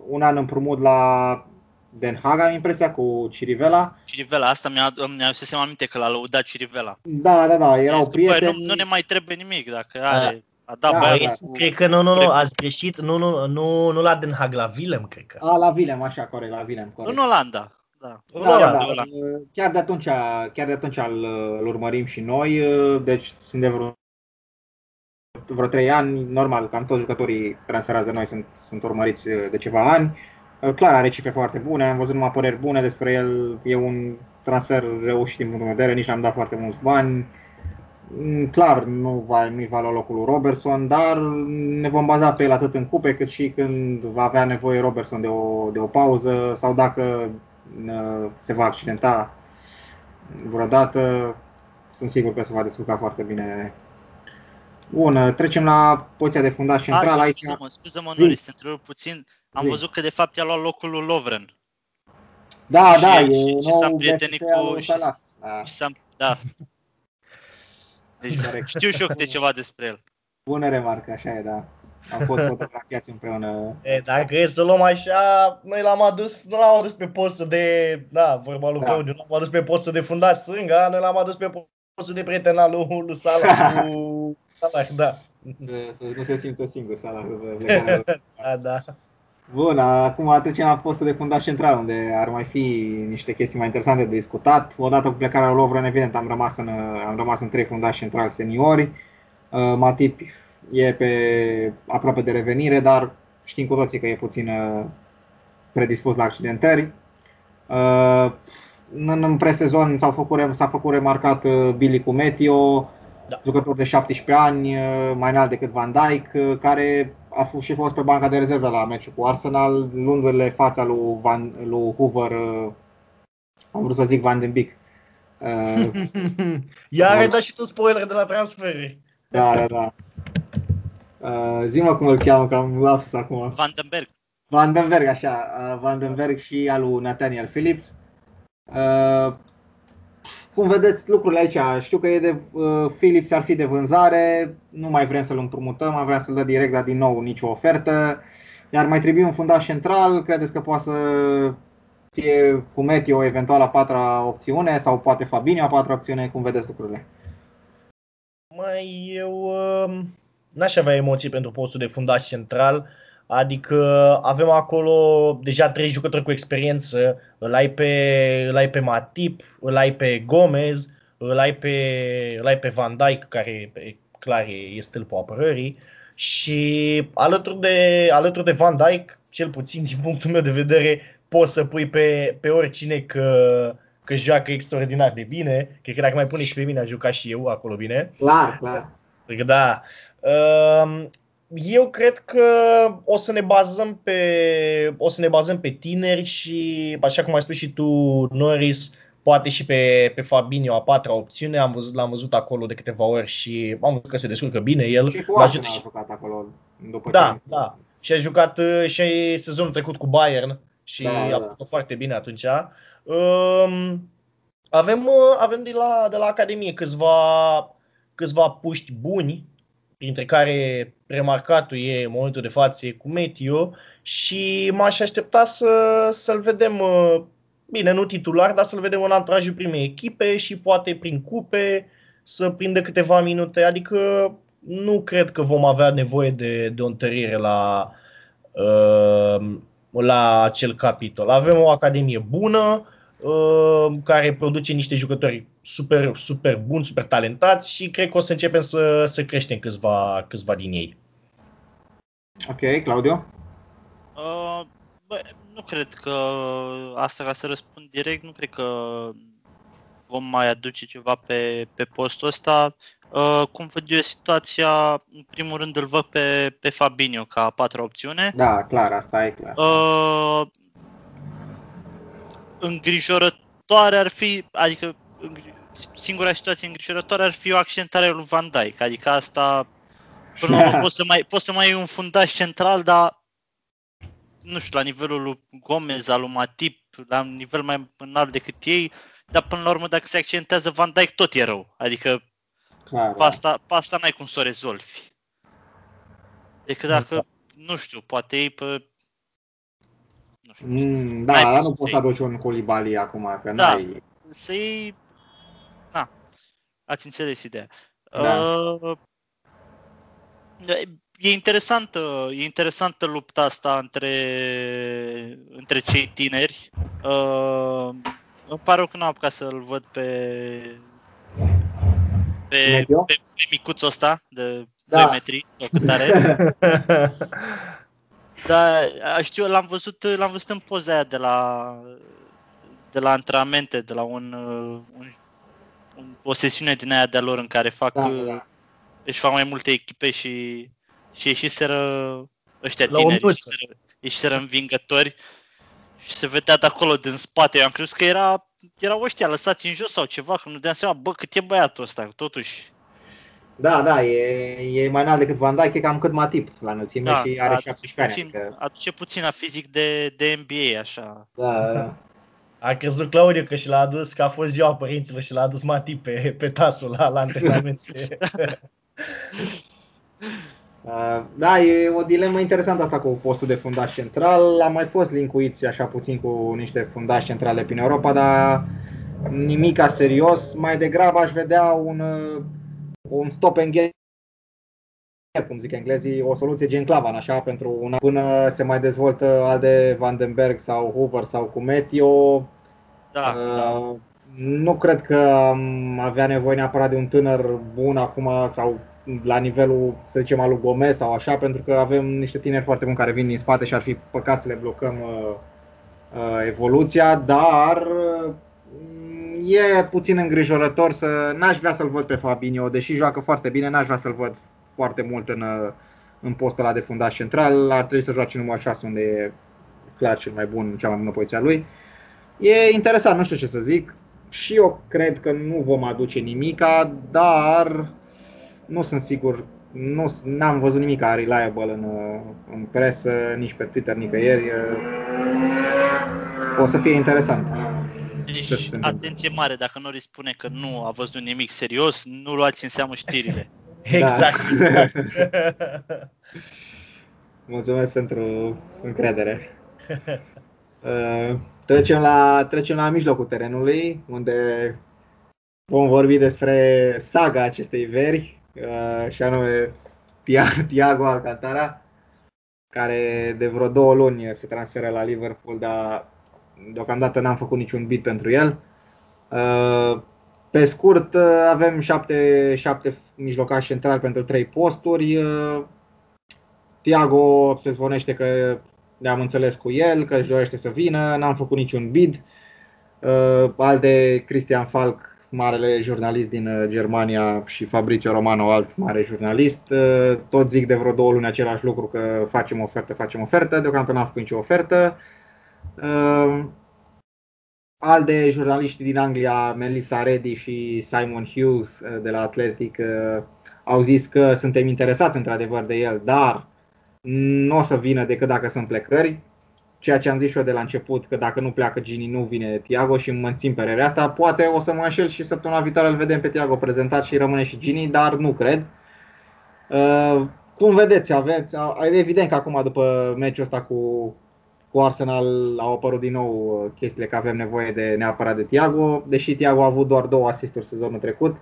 un an împrumut la Den Haag, am impresia, cu Cirivela. Cirivela, asta mi-a, mi-a seama aminte că l-a lăudat Cirivela. Da, da, da, erau Zic, prieteni. Nu, nu ne mai trebuie nimic, dacă da. are A dat Da, da, da. Băieți, cred că nu, nu, nu, ați greșit. Nu, nu, nu, nu la Den Haag, la Willem, cred că. A, la Vilem, așa, corect, la Vilem, corect. În Olanda. Da. În Da, da, Olanda, da. Olanda. Chiar de atunci, chiar de atunci îl, îl urmărim și noi, deci sunt de vreo, vreo 3 ani, normal, cam toți jucătorii transferați de noi sunt, sunt urmăriți de ceva ani. Clar are cifre foarte bune, am văzut numai păreri bune despre el, e un transfer reușit din punctul meu de vedere, nici n-am dat foarte mulți bani. Mm, Clar, nu va, nu-i va lua locul lui Robertson, dar ne vom baza pe el atât în cupe cât și când va avea nevoie Robertson de o, de o pauză sau dacă uh, se va accidenta vreodată, sunt sigur că se va descurca foarte bine. Bun, uh, trecem la poziția de fundaș central Ah, aici. scuză-mă, scuză-mă, Zi. Noris, te întrerup puțin. Am Zi. văzut că de fapt i-a luat locul lui Lovren. Da, și- da, și- e și s-a nou împrietenit BFP al cu- lui și- Salah. Da, Și s-a, da. Deci corect. știu și eu câte ceva despre el. Bună remarcă, așa e, da. Am fost fotografiați împreună. E, dacă e să luăm așa, noi l-am adus, nu l-am adus pe postul de, da, vorba lui Da. da. Claudiu, l-am adus pe postul de fundaș stânga, noi l-am adus pe postul de prieten al lui, lui Salah, cu Salah, da. Să, să nu se simtă singur Salah. pe plecarea lui. Da, da. Bun, acum trecem la postul de fundaș central, unde ar mai fi niște chestii mai interesante de discutat. Odată cu plecarea lui Lovren, evident, am rămas în, am rămas în trei fundași centrali seniori. Uh, Matip e pe aproape de revenire, dar știm cu toții că e puțin uh, predispus la accidentări. Uh, În, în presezon s-au făcut, s-a făcut remarcat uh, Billy cu Meteo, Da. jucător de 17 ani, uh, mai înalt decât Van Dijk, uh, care a fost și fost pe banca de rezervă la meciul cu Arsenal, luându-le fața lui, Van, lui Hoover, uh, am vrut să zic Van den Beek. Uh, Iar ai dat și tu spoiler de la transferuri. da, da, da. Uh, zi-mă cum îl cheamă, că am lapsus acum. Vandenberg. Vandenberg, așa, uh, Vandenberg și al lui Nathaniel Phillips. Uh, cum vedeți lucrurile aici? Știu că e de uh, Phillips ar fi de vânzare, nu mai vrem să-l împrumutăm, am vrea să-l dă direct, dar din nou nicio ofertă. Iar mai trebuie un fundaș central, credeți că poate să fie cu Meteo eventual a patra opțiune sau poate Fabinho a patra opțiune, cum vedeți lucrurile? Mai eu uh, n-aș avea emoții pentru postul de fundaș central, adică avem acolo deja trei jucători cu experiență, îl ai pe, îl ai pe Matip, îl ai pe Gomez, îl ai pe, îl ai pe Van Dijk, care e clar e, e stâlpul apărării și alături de, alături de Van Dijk, cel puțin din punctul meu de vedere, poți să pui pe, pe oricine că, că joacă extraordinar de bine. Cred că dacă mai pune și pe mine, aș jucat și eu acolo bine. Clar, clar. Cred că da. Um, Eu cred că o să ne bazăm pe, o să ne bazăm pe tineri și, așa cum ai spus și tu, Norris, poate și pe, pe Fabinho, a patra opțiune. Am văzut, l-am văzut acolo de câteva ori și am văzut că se descurcă bine el. Și cu Mă ajută Arsenal a și jucat acolo. După Da, ce... da. Și a jucat uh, și sezonul trecut cu Bayern și Da, a da. făcut foarte bine atunci. Um, avem, uh, avem de la, de la Academie câțiva, câțiva puști buni, printre care remarcatul e în momentul de față e cu Meteo și m-aș aștepta să, să-l vedem, uh, bine, nu titular, dar să-l vedem în anturajul primei echipe și poate prin cupe să prindă câteva minute. Adică nu cred că vom avea nevoie de, de o întărire la, uh, la acel capitol. Avem o academie bună uh, care produce niște jucători super, super buni, super talentați și cred că o să începem să, să creștem câțiva, câțiva din ei. Ok, Claudio? Uh, bă, nu cred că asta ca să răspund direct, nu cred că vom mai aduce ceva pe, pe postul ăsta. Uh, cum văd eu situația, în primul rând îl văd pe, pe Fabinho ca a patra opțiune. Da, clar, asta e clar. Uh, îngrijorătoare ar fi, adică îngri- singura situație îngrijorătoare ar fi o accidentare lui Van Dijk, adică asta până la urmă poți să mai poți să mai ai un fundaș central, dar nu știu, la nivelul lui Gomez, al lui Matip, la un nivel mai înalt decât ei, dar până la urmă dacă se accidentează Van Dijk tot e rău, adică clar pe da. asta, pe asta n-ai cum să o rezolvi. Decât dacă, nu știu, poate ei pe... Nu știu, Mm, N-ai da, cum dar să nu poți să iei. aduci un Colibali acum, că Da. n-ai... să iei... Na, ați înțeles ideea. Da. Uh, E interesantă, e interesantă lupta asta între, între cei tineri. Uh, îmi pare că n-am apucat să-l văd pe, pe, pe, pe micuțul ăsta de da. 2 metri sau cât are. Dar știu, l-am văzut, l-am văzut în poza aia de la, de la antrenamente, de la un, un, un, o sesiune din aia de-a lor în care fac, da, da. își fac mai multe echipe și, și ieșiseră ăștia la tineri, ieșiseră, ieșiseră învingători și se vedea de acolo din spate. Eu am crezut că era, erau ăștia lăsați în jos sau ceva, că nu deam seama, bă, cât e băiatul ăsta, totuși. Da, da, e, e mai înalt decât Van Dijk, e cam cât Matip la înălțime da, și are da, 17 ani. Puțin, adică... Aduce puțin la fizic de, de NBA, așa. Da, da. A crezut Claudiu că și l-a adus, că a fost ziua părinților și l-a adus Matip pe, pe tasul la, la antrenamente. Uh, da, e o dilemă interesantă asta cu postul de fundaș central. Am mai fost linkuiți așa puțin cu niște fundași centrale prin Europa, dar nimica serios. Mai degrabă aș vedea un, uh, un stop and get cum zic englezii, o soluție gen Clavan, așa, pentru una până se mai dezvoltă al de Vandenberg sau Hoover sau cu Meteo. Da, uh, da. Nu cred că am avea nevoie neapărat de un tânăr bun acum sau la nivelul, să zicem, al lui Gomez sau așa, pentru că avem niște tineri foarte buni care vin din spate și ar fi păcat să le blocăm uh, uh, evoluția, dar uh, e puțin îngrijorător să n-aș vrea să-l văd pe Fabinho, deși joacă foarte bine, n-aș vrea să-l văd foarte mult în, uh, în postul ăla de fundaș central, ar trebui să joace numărul 6 unde e clar cel mai bun, cea mai bună poziție a lui. E interesant, nu știu ce să zic. Și eu cred că nu vom aduce nimica, dar nu sunt sigur, nu am văzut nimic reliable în, în presă, nici pe Twitter, nicăieri. O să fie interesant. Deci, atenție mare, dacă Nori spune că nu a văzut nimic serios, nu luați în seamă știrile. exact. Da. Mulțumesc pentru încredere. Uh, trecem la, trecem la mijlocul terenului, unde vom vorbi despre saga acestei veri, Uh, și anume Tiago Alcantara, care de vreo două luni se transferă la Liverpool, dar deocamdată n-am făcut niciun bit pentru el. Uh, pe scurt, uh, avem șapte, șapte mijlocași centrali pentru trei posturi. Tiago se zvonește că ne-am înțeles cu el, că își dorește să vină, n-am făcut niciun bid. Al de Cristian Falk marele jurnalist din uh, Germania și Fabrizio Romano, alt mare jurnalist, uh, tot zic de vreo două luni același lucru că facem ofertă, facem ofertă, deocamdată n-am făcut nicio ofertă. Uh, Alte jurnaliști din Anglia, Melissa Reddy și Simon Hughes de la Athletic, au zis că suntem interesați într-adevăr de el, dar nu o să vină decât dacă sunt plecări ceea ce am zis și eu de la început, că dacă nu pleacă Gini, nu vine Tiago și mă țin părerea asta. Poate o să mă înșel și săptămâna viitoare îl vedem pe Tiago prezentat și rămâne și Gini, dar nu cred. Uh, cum vedeți, aveți, evident că acum după meciul ăsta cu, cu Arsenal au apărut din nou uh, chestiile că avem nevoie de neapărat de Tiago, deși Tiago a avut doar două asisturi sezonul trecut.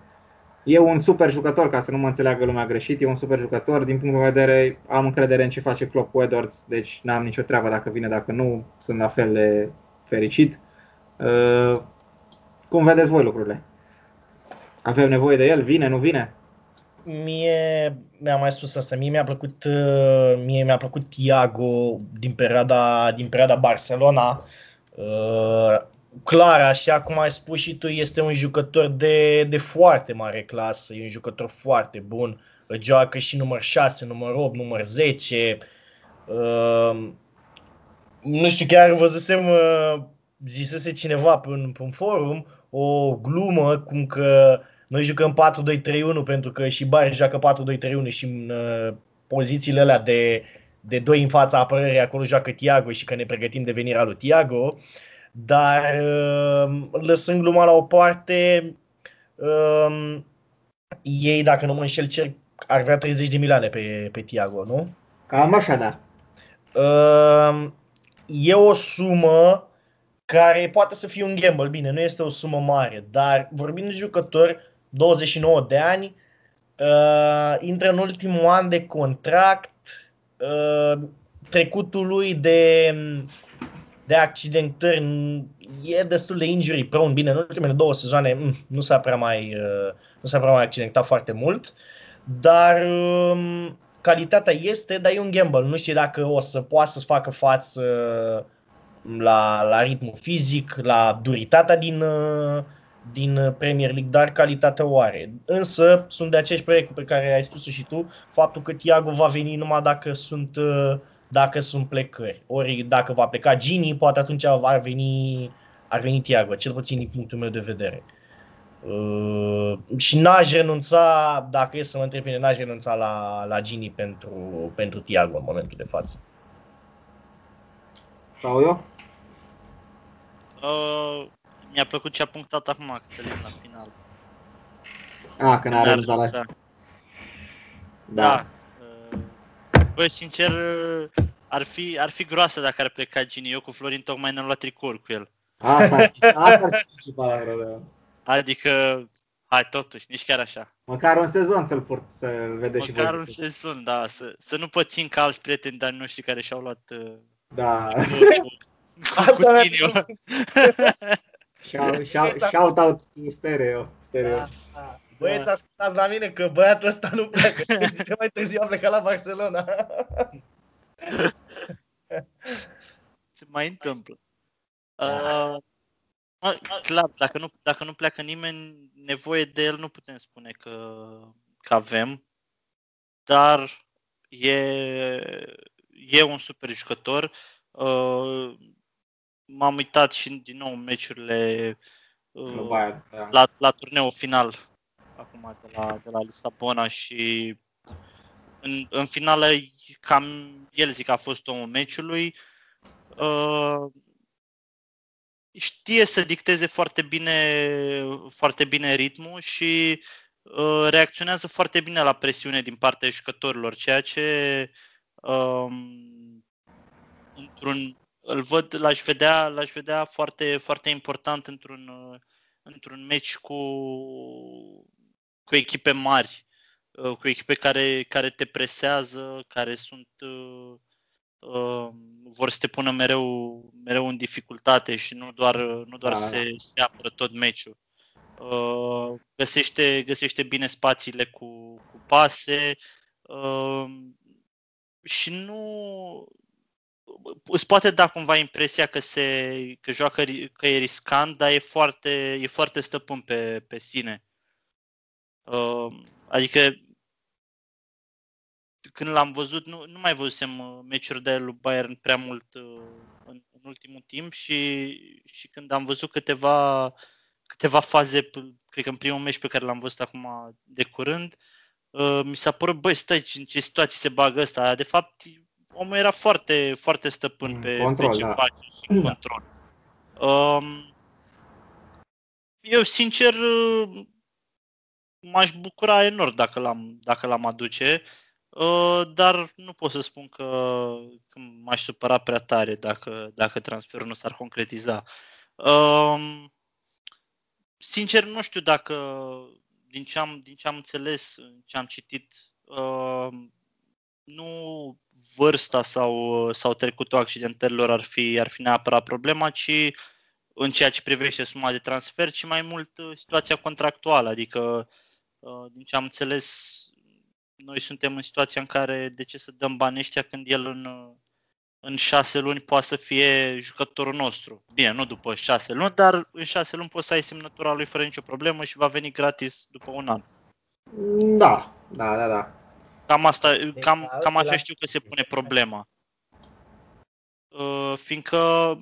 E un super jucător, ca să nu mă înțeleagă lumea greșit, e un super jucător. Din punct de vedere, am încredere în ce face Klopp cu Edwards, deci n-am nicio treabă dacă vine, dacă nu, sunt la fel de fericit. Uh, cum vedeți voi lucrurile? Avem nevoie de el? Vine, nu vine? Mie mi-am mai spus asta, mie mi-a plăcut, uh, mie mi-a plăcut Tiago din perioada, din perioada Barcelona. Uh, clar, așa cum ai spus și tu, este un jucător de, de foarte mare clasă, e un jucător foarte bun. Joacă și număr 6, număr 8, număr 10. Uh, nu știu, chiar văzusem, uh, zisese cineva pe un, pe un forum, o glumă cum că noi jucăm 4-2-3-1 pentru că și Bayern joacă 4-2-3-1 și în uh, pozițiile alea de, de doi în fața apărării acolo joacă Tiago și că ne pregătim de venirea lui Tiago. Uh, dar um, lăsând gluma la o parte, um, ei, dacă nu mă înșel, cer, ar vrea 30 de milioane pe, pe Tiago, nu? Cam așa, da. Um, e o sumă care poate să fie un gamble, bine, nu este o sumă mare, dar vorbind de jucători, 29 de ani, uh, intră în ultimul an de contract, uh, trecutul lui de, de accidentări e destul de injury prone. Bine, în ultimele două sezoane mm, nu s-a prea mai, uh, nu s-a prea mai accidentat foarte mult, dar um, calitatea este, dar e un gamble. Nu știu dacă o să poată să facă față la, la ritmul fizic, la duritatea din, uh, din Premier League, dar calitatea o are. Însă sunt de aceeași proiect pe care ai spus și tu, faptul că Thiago va veni numai dacă sunt, uh, dacă sunt plecări. Ori dacă va pleca Gini, poate atunci ar veni, ar veni Thiago, cel puțin din punctul meu de vedere. Uh, și n-aș renunța, dacă e să mă întreb n-aș renunța la, la Gini pentru, pentru Thiago în momentul de față. Sau eu? Uh, mi-a plăcut ce a punctat acum Cătălin la final. A, că n-a renunțat la... Da. da. Uh, bă, sincer, ar fi, ar fi groasă dacă ar pleca Gini. Eu cu Florin tocmai ne-am luat tricouri cu el. Asta, asta ar fi principala problemă. Adică, hai totuși, nici chiar așa. Măcar un sezon să-l port, să-l vede și Măcar un sezon, da, să, să nu pățim ca alți prieteni de noștri care și-au luat uh, da. cu, cu, Asta cu shout, shout, shout out to stereo. stereo. Da, da. Băieți, da. ascultați la mine că băiatul ăsta nu pleacă. Zice mai târziu a plecat la Barcelona. Se mai întâmplă. Uh, clar, dacă nu, dacă nu pleacă nimeni, nevoie de el nu putem spune că, că avem, dar e, e un super jucător. Uh, m-am uitat și din nou în meciurile uh, da. la, la turneul final acum de la, de la Lisabona și în, în finală cam el zic a fost omul meciului. Uh, știe să dicteze foarte bine, foarte bine ritmul și uh, reacționează foarte bine la presiune din partea jucătorilor, ceea ce um, într-un îl văd, l-aș vedea, l-aș vedea foarte, foarte important într-un, într-un meci cu, cu echipe mari, cu echipe care, care te presează, care sunt uh, vor să te pună mereu, mereu în dificultate și nu doar, nu doar da. se, se apără tot meciul. Uh, găsește, găsește bine spațiile cu, cu pase uh, și nu, îți poate da cumva impresia că se că joacă că e riscant, dar e foarte, e foarte stăpân pe, pe sine. Uh, adică când l-am văzut, nu, nu mai văzusem uh, meciuri de lui Bayern prea mult uh, în, în ultimul timp și, și când am văzut câteva, câteva faze, cred că în primul meci pe care l-am văzut acum de curând, uh, mi s-a părut, băi, stai, în ce situații se bagă ăsta. De fapt, omul era foarte, foarte stăpân pe, control, pe ce da. face și în da. control. Um, eu, sincer, m-aș bucura enorm dacă l-am, dacă l-am aduce, uh, dar nu pot să spun că, că m-aș supăra prea tare dacă, dacă transferul nu s-ar concretiza. Um, sincer, nu știu dacă, din ce am, din ce am înțeles, ce am citit, uh, nu vârsta sau, sau trecutul accidentărilor ar fi, ar fi neapărat problema, ci în ceea ce privește suma de transfer, ci mai mult uh, situația contractuală. Adică, uh, din ce am înțeles, noi suntem în situația în care de ce să dăm bani ăștia când el în, uh, în șase luni poate să fie jucătorul nostru. Bine, nu după șase luni, dar în șase luni poți să ai semnătura lui fără nicio problemă și va veni gratis după un an. Da, da, da, da. Cam, asta, cam, cam așa știu că se pune problema. Uh, fiindcă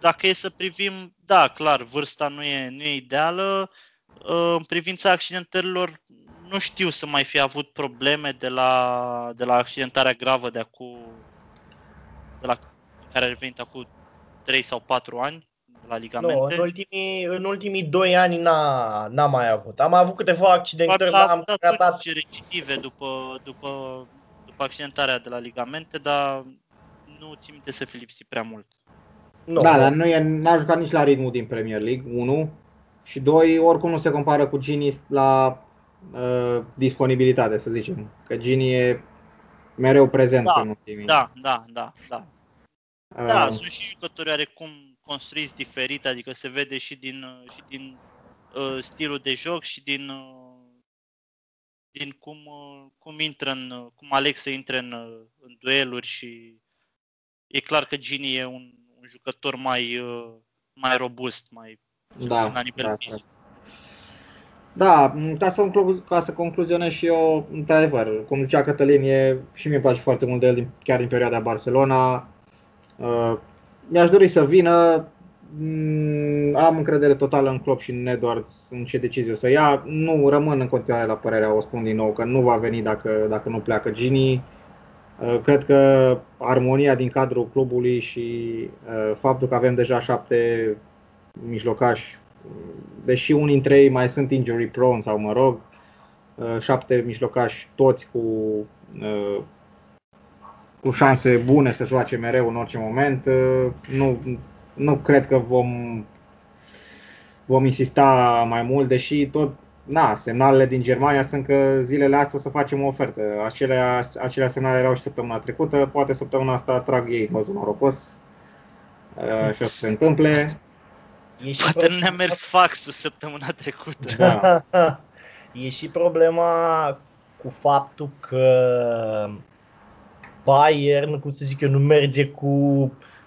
dacă e să privim, da, clar, vârsta nu e, nu e ideală. Uh, în privința accidentărilor, nu știu să mai fi avut probleme de la, de la accidentarea gravă de acum, de la care a revenit acum 3 sau 4 ani la ligamente? Nu, în ultimii, în ultimii doi ani n-a, n-a mai avut. Am avut câteva accidentări, dar am tratat... și recidive după, după, după accidentarea de la ligamente, dar nu țin minte să fi lipsit prea mult. Nu. Da, dar nu e, n-a jucat nici la ritmul din Premier League, 1. Și 2, oricum nu se compară cu Gini la uh, disponibilitate, să zicem. Că Gini e mereu prezent Da, în ultimii. Da, da, da, da. Uh, Da, sunt și jucători oarecum construiți diferit, adică se vede și din, uh, și din uh, stilul de joc și din, uh, din cum, uh, cum intră în, uh, cum aleg să intre în, uh, în dueluri și e clar că Gini e un, un jucător mai, uh, mai robust, mai cel Da, puțin la nivel da, fizic. Da, m, ca să, conclu- ca să concluzionez și eu, într-adevăr, cum zicea Cătălin, e, și mie îmi place foarte mult de el, din, chiar din perioada Barcelona. Uh, mi-aș dori să vină, Mm, am încredere totală în Klopp și în Edwards în ce decizie o să ia. Nu rămân în continuare la părerea, o spun din nou, că nu va veni dacă, dacă nu pleacă Gini. Uh, Cred că armonia din cadrul clubului și uh, faptul că avem deja șapte mijlocași deși unii dintre ei mai sunt injury prone sau mă rog, uh, șapte mijlocași toți cu, uh, cu șanse bune să joace mereu în orice moment, uh, nu, nu cred că vom, vom insista mai mult, deși tot Na, semnalele din Germania sunt că zilele astea o să facem o ofertă. Acelea, acelea semnale erau și săptămâna trecută, poate săptămâna asta trag ei văzul norocos uh, și o să se întâmple. E și Poate nu ne-a mers faxul săptămâna trecută. Da. e și problema cu faptul că Bayern, cum să zic eu, nu merge cu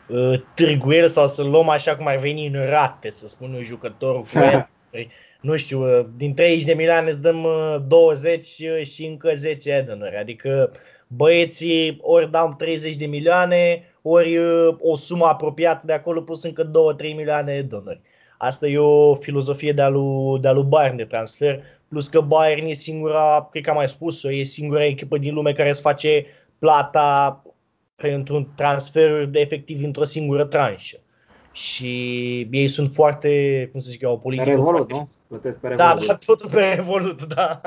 uh, târguiel sau să luăm așa cum ar veni în rate, să spun un jucător cu el. nu știu, uh, din 30 de milioane îți dăm uh, 20 și încă 10 Edenuri. Adică băieții ori dau 30 de milioane, ori uh, o sumă apropiată de acolo plus încă 2-3 milioane Edenuri. Asta e o filozofie de-a lui, de-a lui Bayern de transfer, plus că Bayern e singura, cred că am mai spus-o, e singura echipă din lume care îți face plata pentru un transfer de efectiv într-o singură tranșă. Și ei sunt foarte, cum să zic eu, o Pe politică Revolut, foarte... nu? Plătesc pe Da, Revolut. da, totul pe Revolut, da.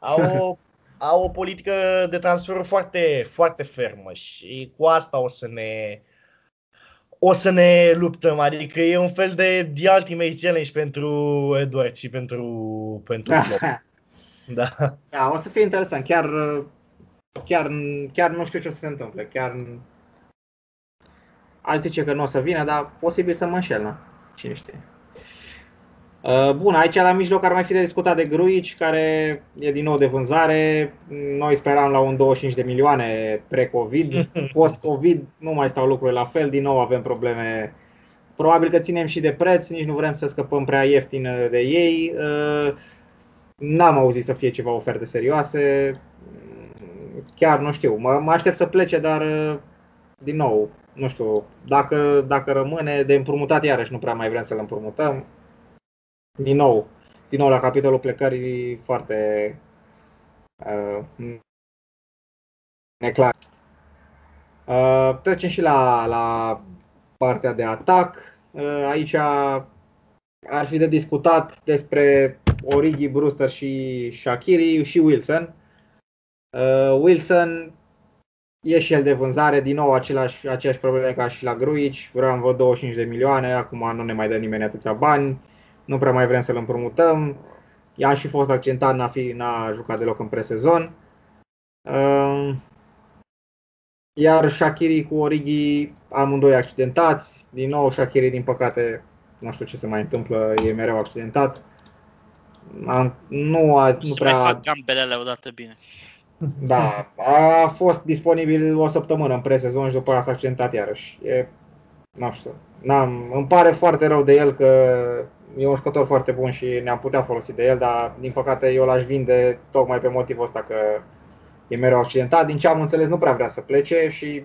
Au o, au o politică de transfer foarte, foarte fermă și cu asta o să ne o să ne luptăm, adică e un fel de The Ultimate Challenge pentru Edward și pentru, pentru Klopp. Da. Da, o să fie interesant. Chiar, chiar, chiar nu știu ce o să se întâmple. Chiar aș zice că nu o să vină, dar posibil să mă înșel, na. Cine știe. Uh, Bun, aici la mijloc ar mai fi de discutat de Gruici, care e din nou de vânzare. Noi speram la un 25 de milioane pre-Covid. Post-Covid nu mai stau lucrurile la fel, din nou avem probleme. Probabil că ținem și de preț, nici nu vrem să scăpăm prea ieftin de ei. Uh, N-am auzit să fie ceva oferte serioase. Chiar nu știu. Mă, mă aștept să plece, dar din nou, nu știu, dacă, dacă rămâne de împrumutat iarăși nu prea mai vrem să-l împrumutăm. Din nou, din nou la capitolul plecării foarte uh, neclar. Uh, trecem și la, la partea de atac. Uh, aici ar fi de discutat despre Origi, Brewster și Shakiri și Wilson. Uh, Wilson e și el de vânzare, din nou același, aceeași probleme ca și la Gruici, vreau vă 25 de milioane, acum nu ne mai dă nimeni atâția bani, nu prea mai vrem să-l împrumutăm. Ea a și fost accidentat, n-a, fi, n-a jucat deloc în presezon. Uh, iar Shakiri cu Origi, amândoi accidentați. Din nou Shakiri, din păcate, nu știu ce se mai întâmplă, e mereu accidentat. Am, nu a, nu să prea... mai fac gambele alea odată bine. Da, a fost disponibil o săptămână în presezon și după aia s-a accidentat iarăși. E, nu știu, n-am, îmi pare foarte rău de el că e un jucător foarte bun și ne-am putea folosi de el, dar din păcate eu l-aș vinde tocmai pe motivul ăsta că e mereu accidentat. Din ce am înțeles nu prea vrea să plece și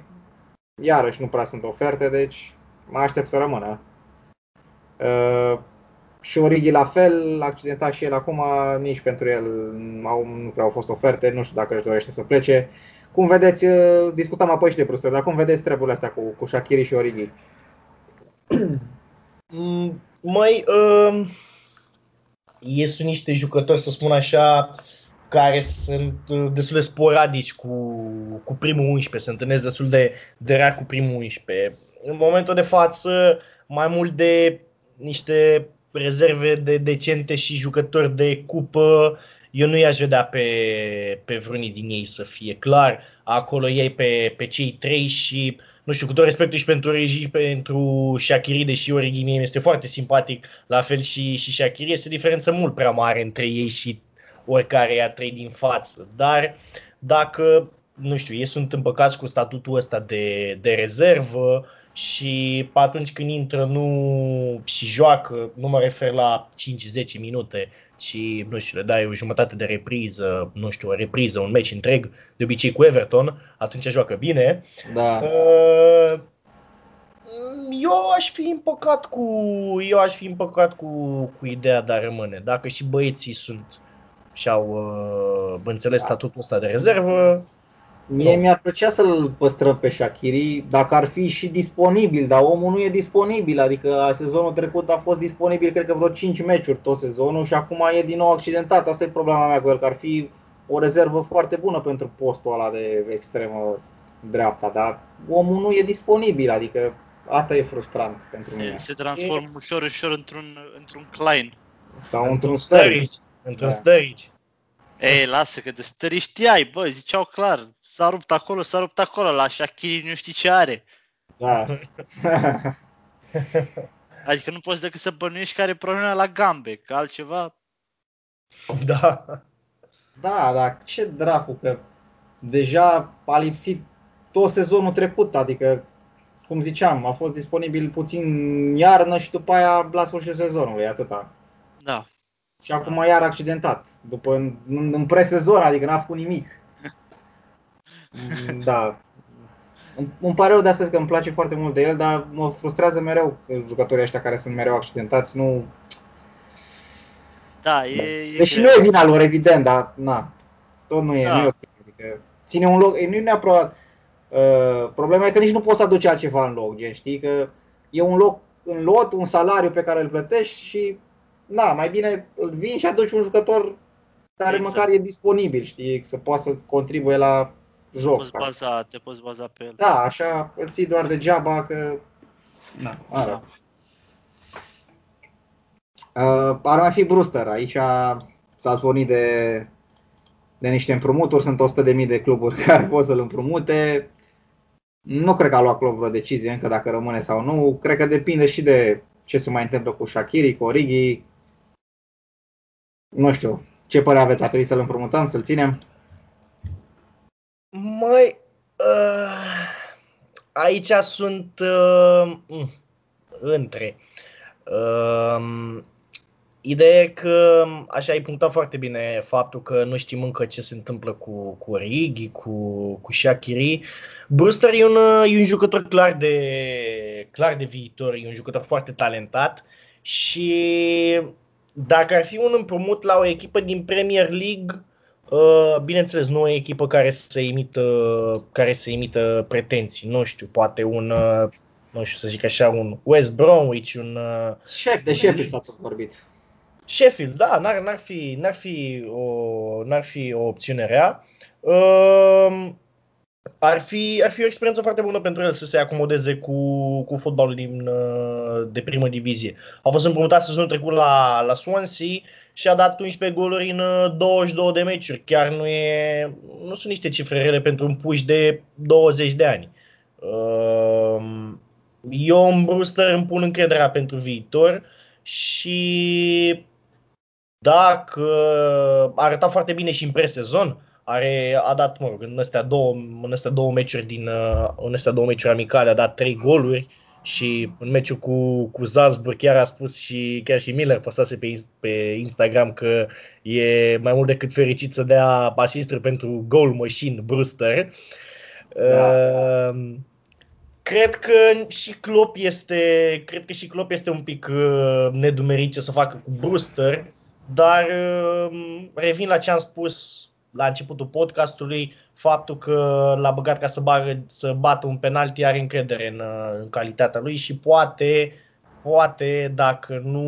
iarăși nu prea sunt oferte, deci mă aștept să rămână. Uh, și Origi la fel, accidentat și el acum, nici pentru el au, nu prea au fost oferte, nu știu dacă își dorește să plece. Cum vedeți, discutam apoi și de Brewster, dar cum vedeți treburile astea cu, cu Shakiri și Origi? Mai, uh, ei sunt niște jucători, să spun așa, care sunt destul de sporadici cu, cu primul 11, se întâlnesc destul de, de rar cu primul 11. În momentul de față, mai mult de niște rezerve de decente și jucători de cupă, eu nu i-aș vedea pe, pe vreunii din ei să fie clar. Acolo ei pe, pe cei trei și nu știu, cu tot respectul și pentru regii, pentru Shakiri, deși Origi mie este foarte simpatic, la fel și, și Shakiri, este o diferență mult prea mare între ei și oricare a trei din față. Dar dacă, nu știu, ei sunt împăcați cu statutul ăsta de, de rezervă, și atunci când intră nu și joacă, nu mă refer la 5-10 minute, ci, nu știu, le dai o jumătate de repriză, nu știu, o repriză, un meci întreg, de obicei cu Everton, atunci joacă bine. Da. Uh, eu aș fi împăcat cu, eu aș fi împăcat cu, cu ideea de a rămâne. Dacă și băieții sunt și-au uh, înțeles da. statutul ăsta de rezervă, Mie mi-ar plăcea să-l păstrăm pe Shakiri dacă ar fi și disponibil, dar omul nu e disponibil, adică sezonul trecut a fost disponibil cred că vreo 5 meciuri tot sezonul și acum e din nou accidentat. Asta e problema mea cu el, că ar fi o rezervă foarte bună pentru postul ăla de extremă dreapta, dar omul nu e disponibil, adică asta e frustrant pentru mine. Se transformă e... ușor, ușor într-un, într-un Klein. Sau într-un Sturridge. Într-un da. Sturridge. Ei, lasă că de stări știai, bă, ziceau clar, s-a rupt acolo, s-a rupt acolo, la Shakiri nu știi ce are. Da. adică nu poți decât să bănuiești care e problema la gambe, că altceva... Da. Da, dar ce dracu, că deja a lipsit tot sezonul trecut, adică, cum ziceam, a fost disponibil puțin iarnă și după aia la sfârșitul sezonului, atâta. Da. Și acum da. iar accidentat, după în, în, în presezon, adică n-a făcut nimic. Mm, da. Îmi pare rău de astăzi că îmi place foarte mult de el, dar mă frustrează mereu jucătorii ăștia care sunt mereu accidentați. Nu... Da, e, e Deși greu. nu e vina lor, evident, dar na, tot nu e, da. nu e ok. Adică ține un loc, nu e neapărat... Uh, problema e că nici nu poți să aduci altceva în loc, gen, știi, că e un loc în lot, un salariu pe care îl plătești și na, mai bine îl vin și aduci un jucător care exact. măcar e disponibil, știi, să poată să contribuie la joc. Poți baza, te poți baza pe el. Da, așa îl ții doar degeaba că... Na, are. Da. Uh, ar mai fi Brewster. Aici s-a zvonit de, de niște împrumuturi. Sunt 100.000 de cluburi care pot să-l împrumute. Nu cred că a luat club vreo decizie încă dacă rămâne sau nu. Cred că depinde și de ce se mai întâmplă cu Shakiri, cu Origi. Nu știu. Ce părere aveți? Ar trebui să-l împrumutăm, să-l ținem? Mai uh, aici sunt uh, mm, între. Uh, Ideea e că, așa ai punctat foarte bine faptul că nu știm încă ce se întâmplă cu, cu Origi, cu, cu Shakiri. Brewster e un, e un jucător clar de, clar de viitor, e un jucător foarte talentat și dacă ar fi un împrumut la o echipă din Premier League, Uh, bineînțeles, nu o echipă care să imită, care să imită pretenții. Nu știu, poate un, uh, nu știu să zic așa, un West Bromwich, un... Uh, Șef, de Sheffield s-a tot vorbit. Sheffield, da, n-ar, n-ar, fi, n-ar, fi o, n-ar fi o opțiune rea. Uh, ar fi, ar fi o experiență foarte bună pentru el să se acomodeze cu, cu fotbalul din, de primă divizie. A fost împrumutat sezonul trecut la, la Swansea, și a dat 11 goluri în 22 uh, de meciuri. Chiar nu, e, nu sunt niște cifre rele pentru un puș de 20 de ani. Um, eu în Brewster îmi pun încrederea pentru viitor și dacă a arătat foarte bine și în presezon, are, a dat, mă rog, în astea două, în astea două meciuri din, uh, în astea două meciuri amicale a dat trei goluri, și în meciul cu, cu Salzburg chiar a spus și chiar și Miller postase pe, pe Instagram că e mai mult decât fericit să dea asisturi pentru goal machine Brewster. Da. Uh, cred că și Klopp este, cred că și Klopp este un pic uh, nedumerit ce să facă cu Brewster, dar uh, revin la ce am spus la începutul podcastului, faptul că l-a băgat ca să, bagă, să bată un penalti are încredere în, în calitatea lui și poate, poate dacă nu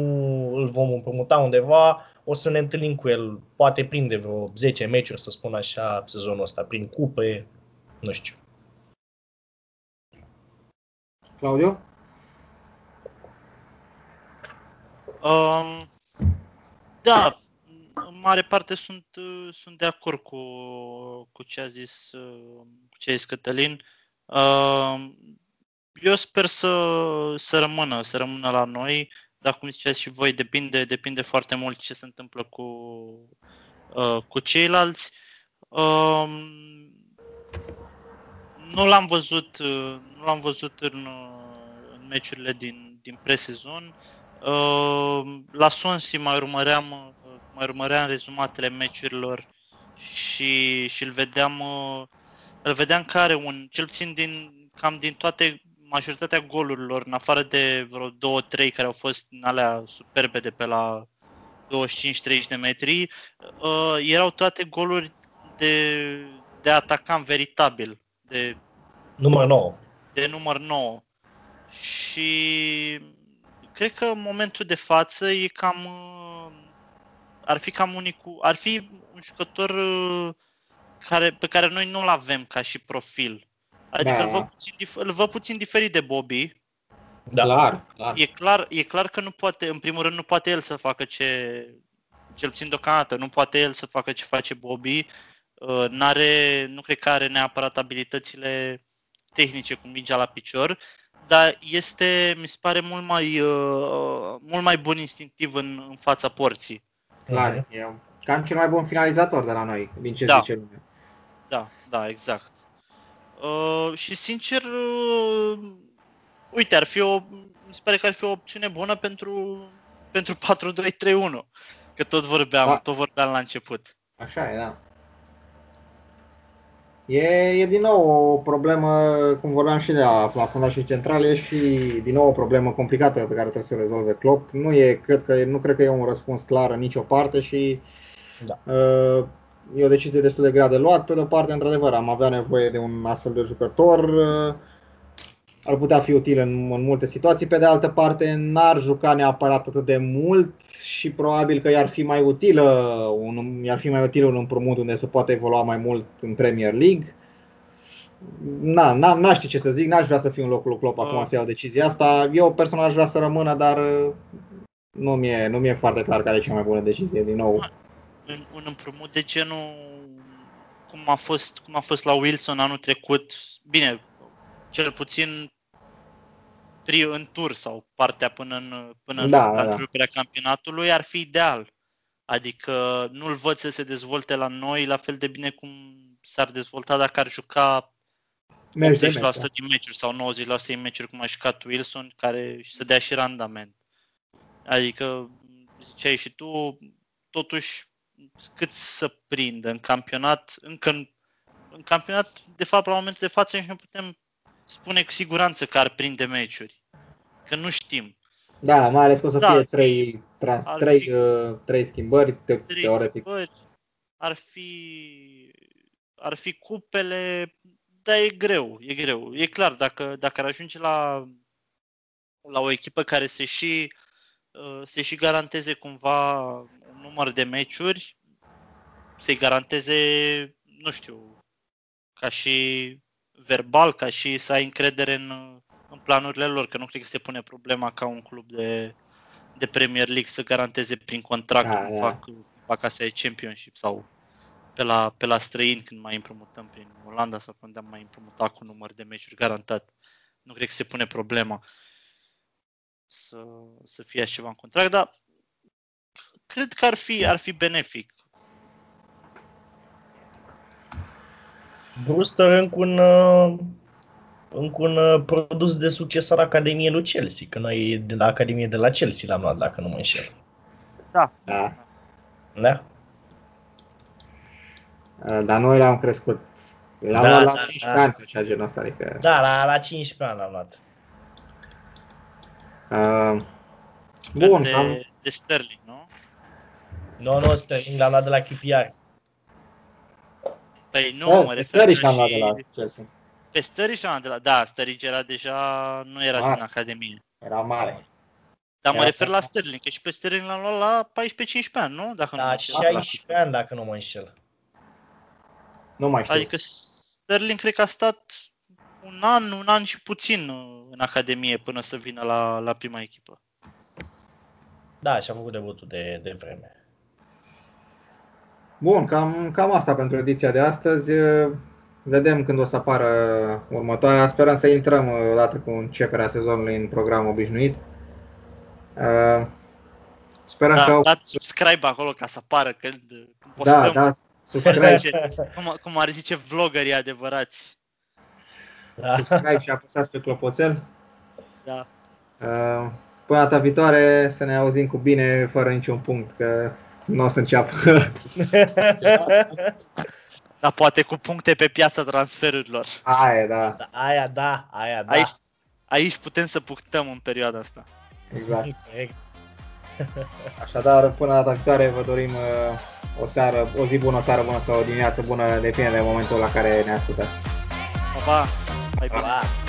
îl vom împrumuta undeva, o să ne întâlnim cu el, poate prinde vreo 10 meciuri, să spun așa, sezonul ăsta, prin cupe, nu știu. Claudiu? Um, da, mare parte sunt, uh, sunt de acord cu, cu ce a zis, uh, cu ce a zis Cătălin. Uh, eu sper să, să rămână, să rămână la noi, dar cum ziceați și voi, depinde, depinde foarte mult ce se întâmplă cu, cu ceilalți. Nu l-am văzut, nu l-am văzut în, în meciurile din, din pre-sezon. La Swansea mai urmăream mai urmăream rezumatele meciurilor și, și îl vedeam îl vedeam care un, cel puțin din, cam din toate, majoritatea golurilor, în afară de vreo 2-3 care au fost în alea superbe de pe la 25-30 de metri, uh, erau toate goluri de, de atacant veritabil, de număr 9. De număr 9. Și cred că în momentul de față e cam ar fi cam unicul, ar fi un jucător uh, care, pe care noi nu-l avem ca și profil. Adică da. îl, văd puțin, îl văd puțin diferit de Bobby. Da. Clar, clar. E clar, e clar că nu poate, în primul rând, nu poate el să facă ce, cel puțin deocamdată, nu poate el să facă ce face Bobby. Uh, n-are, nu cred că are neapărat abilitățile tehnice cu mingea la picior, dar este, mi se pare, mult mai, uh, mult mai bun instinctiv în, în fața porții. Clar, uh-huh. e cam cel mai bun finalizator de la noi, din ce da. zice lumea. Da, da, exact. Uh, și sincer, uh, uite, ar fi o, mi se pare că ar fi o opțiune bună pentru, pentru 4-2-3-1. Că tot vorbeam, da. tot vorbeam la început. Așa e, da. E, e din nou o problemă, cum vorbeam și de la, la fundașii centrale, e și din nou o problemă complicată pe care trebuie să o rezolve Klopp. Nu, e, cred că, nu cred că e un răspuns clar în nicio parte și da. uh, e o decizie destul de grea de luat. Pe de o parte, într-adevăr, am avea nevoie de un astfel de jucător. Uh, ar putea fi util în, în multe situații. Pe de altă parte, n-ar juca neapărat atât de mult și probabil că i-ar fi mai utilă un, i-ar fi mai util un împrumut unde se poate evolua mai mult în Premier League. Na, na, n-aș ști ce să zic, n-aș vrea să fiu în locul lui Klopp acum uh. să iau decizia asta. Eu personal aș vrea să rămână, dar uh, nu mi-e, nu mi-e foarte clar care e cea mai bună decizie din nou. Un, un împrumut de genul cum a fost, cum a fost la Wilson anul trecut, bine, cel puțin tri în tur sau partea până în, până da, în da, da. campionatului ar fi ideal. Adică nu-l văd să se dezvolte la noi la fel de bine cum s-ar dezvolta dacă ar juca 80% din meciuri sau 90% din meciuri cum a jucat Wilson, care să dea și randament. Adică, ziceai și tu, totuși, cât să prindă în campionat, încă în, în campionat, de fapt, la momentul de față, nici nu putem spune cu siguranță că ar prinde meciuri. Că nu știm. Da, mai ales că o să da, fie trei, trans, trei, fi, uh, trei schimbări, te, trei teoretic. Schimbări, ar fi, ar fi cupele, dar e greu, e greu. E clar, dacă, dacă ar ajunge la, la o echipă care se și, uh, se și garanteze cumva un număr de meciuri, să-i garanteze, nu știu, ca și verbal, ca și să ai încredere în, în planurile lor, că nu cred că se pune problema ca un club de, de Premier League să garanteze prin contract da, cum, da. fac, fac asta e Championship sau pe la, pe la străini când mai împrumutăm prin Olanda sau când am mai împrumutat cu număr de meciuri garantat. Nu cred că se pune problema să, să fie așa ceva în contract, dar cred că ar fi, ar fi benefic. Brewster încă un, uh, încă un uh, produs de succes al Academiei lui Chelsea, că noi de la Academie de la Chelsea l-am luat, dacă nu mă înșel. Da. Da. Da? Uh, dar noi l-am crescut. L-am da, luat la da, 15 da. ani sau ceva genul ăsta, adică... Da, la, la 15 ani l-am luat. Uh, bun, de, am... de Sterling, nu? Nu, nu, Sterling l-am luat de la QPR. Păi nu, da, mă refer și... am luat de la Chelsea. Pe Sturridge am de la... Da, Sturridge era deja... Nu era mare. din Academie. Era mare. Dar mă refer la Sterling, că și pe Sterling l-am luat la 14-15 ani, nu? Dacă da, nu 16 ani, dacă nu mă înșel. Nu mai știu. Adică Sterling cred că a stat un an, un an și puțin în Academie până să vină la, la prima echipă. Da, și a făcut debutul de, de vreme. Bun, cam, cam asta pentru ediția de astăzi. Vedem când o să apară următoarea. Sperăm să intrăm odată cu începerea sezonului în program obișnuit. Uh, Sperăm Da, că au... dați subscribe acolo ca să apară când, când Da, postăm. da, subscribe, Cum, cum ar zice vloggerii adevărați. Da. subscribe și apăsați pe clopoțel. Da. Uh, Până data viitoare să ne auzim cu bine, fără niciun punct, că nu o să înceapă. Dar poate cu puncte pe piața transferurilor. Aia, da, Da, aia da, aia da. Aici, aici putem să punctăm în perioada asta. exact. Corect. Așadar, până data viitoare vă dorim uh, o seară, o zi bună, o seară bună sau o dimineață bună, depinde de momentul la care ne ascultați. Pa, pa! Hai bine! Pa.